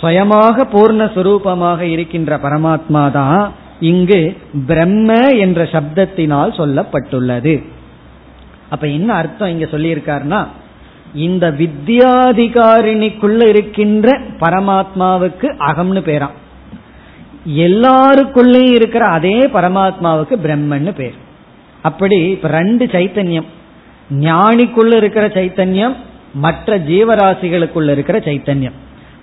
சுயமாக பூர்ணஸ்வரூபமாக இருக்கின்ற பரமாத்மா தான் இங்கு பிரம்ம என்ற சப்தத்தினால் சொல்லப்பட்டுள்ளது. அப்ப என்ன அர்த்தம் இங்க சொல்லியிருக்காருன்னா இந்த வித்யாதிகாரிணிக்குள்ள இருக்கின்ற பரமாத்மாவுக்கு அகம்னு பேரான் எல்லாருக்குள்ளேயும் இருக்கிற அதே பரமாத்மாவுக்கு பிரம்மன்னு பேர். அப்படி இப்ப ரெண்டு சைத்தன்யம். ஞானிக்குள்ள இருக்கிற சைத்தன்யம் மற்ற ஜீவராசிகளுக்குள்ள இருக்கிற சைத்தன்யம்.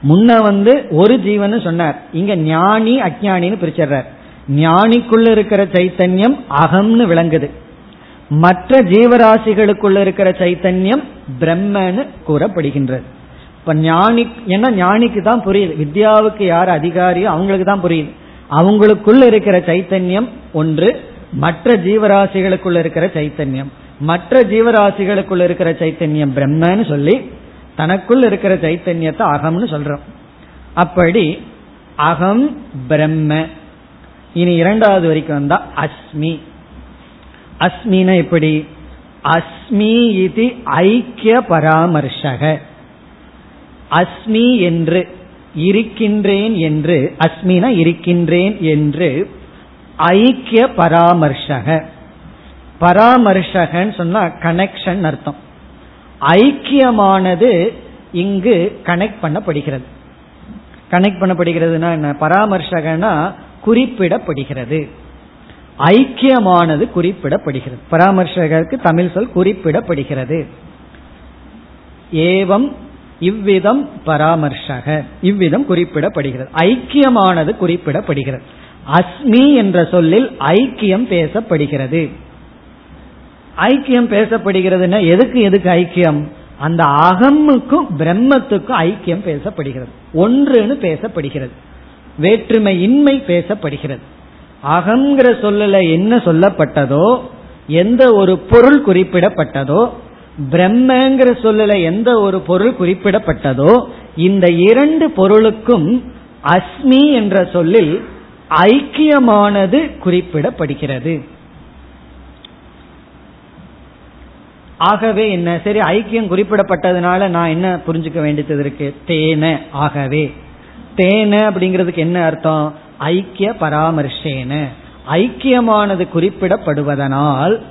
முன்ன வந்து ஒரு ஜீவன் சொன்னார். இங்க ஞானி அஜானின்னு பிரிச்சிடுறார் ஞானிக்குள்ள இருக்கிற சைத்தன்யம் அகம்னு விளங்குது. மற்ற ஜீவராசிகளுக்குள்ள இருக்கிற சைத்தன்யம் பிரம்மன்னு கூறப்படுகின்றது. இப்ப ஞானி ஏன்னா ஞானிக்கு தான் புரியுது. வித்யாவுக்கு யார் அதிகாரியோ அவங்களுக்கு தான் புரியுது. அவங்களுக்குள்ள இருக்கிற சைத்தன்யம் ஒன்று மற்ற ஜீவராசிகளுக்குள்ள இருக்கிற சைத்தன்யம். மற்ற ஜீவராசிகளுக்குள்ள இருக்கிற சைத்தன்யம் பிரம்மன்னு சொல்லி தனக்குள் இருக்கிற சைத்தன்யத்தை அகம்னு சொல்றோம். அப்படி அகம் பிரம்ம. இனி இரண்டாவது வரைக்கும் வந்தா அஸ்மி. அஸ்மின எப்படி? அஸ்மி இது ஐக்கிய பராமர்ஷக. அஸ்மி என்று இருக்கின்றேன் என்று அஸ்மினா இருக்கின்றேன் என்று ஐக்கிய பராமர்ஷக. பராமர்ஷகன்னு சொன்னா கனெக்ஷன் அர்த்தம். ஐக்கியமானது இங்கு கனெக்ட் பண்ணப்படுகிறது. கனெக்ட் பண்ணப்படுகிறதுனா என்ன? பராமர்ஷகனா குறிப்பிடப்படுகிறது. ஐக்கியமானது குறிப்பிடப்படுகிறது. பராமர்ஷகருக்கு தமிழ் சொல் குறிப்பிடப்படுகிறது. ஏவம் இவ்விதம் பராமர்ஷக இவ்விதம் குறிப்பிடப்படுகிறது. ஐக்கியமானது குறிப்பிடப்படுகிறது. அஸ்மி என்ற சொல்லில் ஐக்கியம் பேசப்படுகிறது. ஐக்கியம் பேசப்படுகிறதுனா எதுக்கு எதுக்கு ஐக்கியம்? அந்த அகமுக்கும் பிரம்மத்துக்கும் ஐக்கியம் பேசப்படுகிறது. ஒன்றுன்னு பேசப்படுகிறது. வேற்றுமை இன்மை பேசப்படுகிறது. அகங்கிற சொல்லல என்ன சொல்லப்பட்டதோ எந்த ஒரு பொருள் குறிப்பிடப்பட்டதோ பிரம்மங்கிற சொல்லல எந்த ஒரு பொருள் குறிப்பிடப்பட்டதோ இந்த இரண்டு பொருளுக்கும் அஸ்மி என்ற சொல்லில் ஐக்கியமானது குறிப்பிடப்படுகிறது. ஆகவே என்ன? சரி ஐக்கியம் குறிப்பிடப்பட்டதுனால நான் என்ன புரிஞ்சுக்க வேண்டியது இருக்கு? தேன ஆகவே. தேன அப்படிங்கிறதுக்கு என்ன அர்த்தம்? ஐக்கிய பராமர்ஷேன. ஐக்கியமானது குறிப்பிடப்படுவதனால்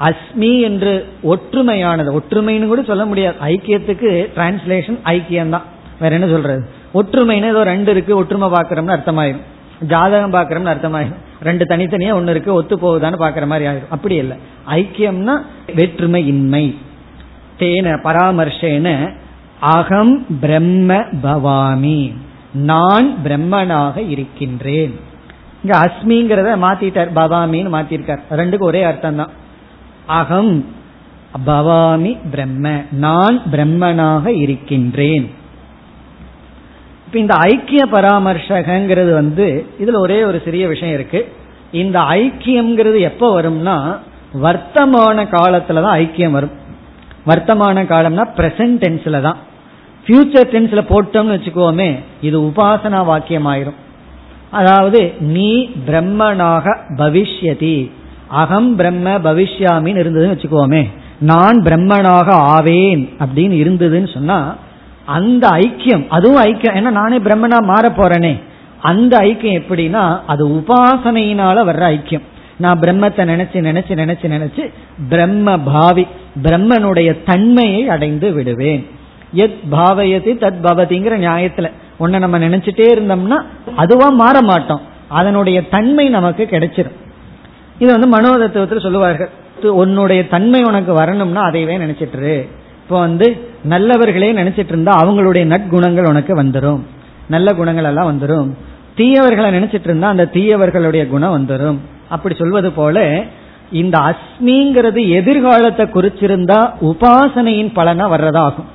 அஸ்மி என்று ஒற்றுமையானது. ஒற்றுமைன்னு கூட சொல்ல முடியாது. ஐக்கியத்துக்கு டிரான்ஸ்லேஷன் ஐக்கியம் தான் வேற என்ன சொல்றது? ஒற்றுமைன்னு ஏதோ ரெண்டு இருக்கு ஒற்றுமை பாக்கிறோம்னு அர்த்தமாயிரும். ஜாதகம் பாக்கிறோம்னு அர்த்தமாயிரும். ரெண்டு தனித்தனியா ஒன்னு இருக்கு ஒத்து போகுதான்னு பாக்குற மாதிரி ஆயிரும். அப்படி இல்லை. ஐக்கியம்னா வேற்றுமை இன்மை தேன பராமர்ஷேன அகம் பிரம்ம பவாமி. நான் பிரம்மனாக இருக்கின்றேன். இங்க அஸ்மிங்கிறத மாத்திட்டார். பவாமின்னு மாத்திருக்கார். ரெண்டுக்கும் ஒரே அர்த்தம் தான் அகம். பவாமி பிரம்ம. நான் பிரம்மனாக இருக்கின்றேன். இப்ப இந்த ஐக்கிய பராமர்சகங்கிறது வந்து இதுல ஒரே ஒரு சிறிய விஷயம் இருக்கு. இந்த ஐக்கியம்ங்கிறது எப்ப வரும்னா வர்த்தமான காலத்துல தான் ஐக்கியம் வரும். வர்த்தமான காலம்னா பிரசன்ட் டென்ஸ்ல தான். ஃபியூச்சர் டென்ஸ்ல போட்டோம்னு வச்சுக்கோமே இது உபாசனா வாக்கியம் ஆயிரும் அதாவது நீ பிரம்மனாக பவிஷ்யதி. அகம் பிரம்ம பவிஷ்யாமின்னு இருந்ததுன்னு வச்சுக்கோமே. நான் பிரம்மனாக ஆவேன் அப்படின்னு இருந்ததுன்னு சொன்னா அந்த ஐக்கியம் அதுவும் ஐக்கியம். ஏன்னா நானே பிரம்மனா மாற போறேனே. அந்த ஐக்கியம் எப்படின்னா அது உபாசனையினால வர்ற ஐக்கியம். நான் பிரம்மத்தை நினைச்சு நினைச்சு நினைச்சு நினைச்சு பிரம்ம பாவி பிரம்மனுடைய தன்மையை அடைந்து விடுவேன். எத் பாவயதி தத் பவதிங்கிற நியாயத்துல. உன்னை நம்ம நினைச்சிட்டே இருந்தோம்னா அதுவா மாற மாட்டோம். அதனுடைய தன்மை நமக்கு கிடைச்சிடும் இது வந்து மனோதத்துவத்தில் சொல்லுவார்கள். உன்னுடைய தன்மை உனக்கு வரணும்னா அதையவே நினைச்சிட்டு இப்போ வந்து நல்லவர்களே நினைச்சிட்டு இருந்தா அவங்களுடைய நற்குணங்கள் உனக்கு வந்துடும் நல்ல குணங்கள் எல்லாம் வந்துடும் தீயவர்களை நினைச்சிட்டு இருந்தா அந்த தீயவர்களுடைய குணம் வந்துடும் அப்படி சொல்வது போல இந்த அஸ்மிங்கிறது எதிர்காலத்தை குறிச்சிருந்தா உபாசனையின் பலனா வர்றதாகும்.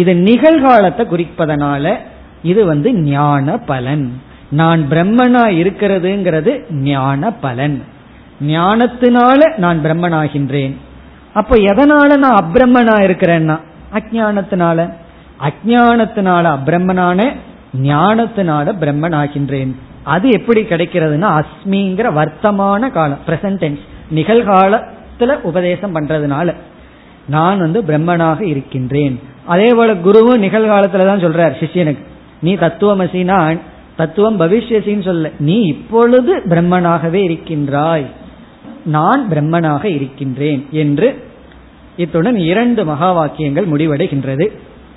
இது நிகழ்காலத்தை குறிப்பதனால இது வந்து ஞான பலன் நான் பிரம்மனா இருக்கிறதுங்கிறது ஞான பலன் ஞானத்தினால நான் பிரம்மனாகின்றேன். அப்ப எதனால நான் அப்பிரம்மனா இருக்கிறேன்னா? அஜானத்தினால அஜானத்தினால அப்பிரம்மனான ஞானத்தினால பிரம்மன் ஆகின்றேன் அது எப்படி கிடைக்கிறதுனா அஸ்மிங்கிற வர்த்தமான காலம் பிரசன்டென்ஸ் நிகழ்காலத்துல உபதேசம் பண்றதுனால. நான் வந்து பிரம்மனாக இருக்கின்றேன். அதே போல குருவும் நிகழ்காலத்துல தான் சொல்றார் சிஷியனுக்கு. நீ தத்துவமசினா தத்துவம் பவிஷ்யசின்னு சொல்ல நீ இப்பொழுது பிரம்மனாகவே இருக்கின்றாய். நான் பிரம்மனாக இருக்கின்றேன் என்று இத்துடன் இரண்டு மகா வாக்கியங்கள் முடிவடைகின்றது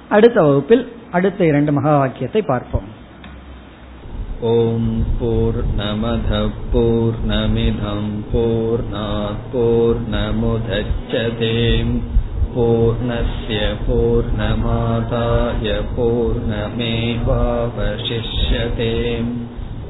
அடுத்த வகுப்பில் அடுத்த இரண்டு மகா வாக்கியத்தை பார்ப்போம் ஓம் போர் நமத போர் நமிதம் போர் போர் நமுதச்சதேம் पूर्णस्य पूर्णमादाय पूर्णमेवावशिष्यते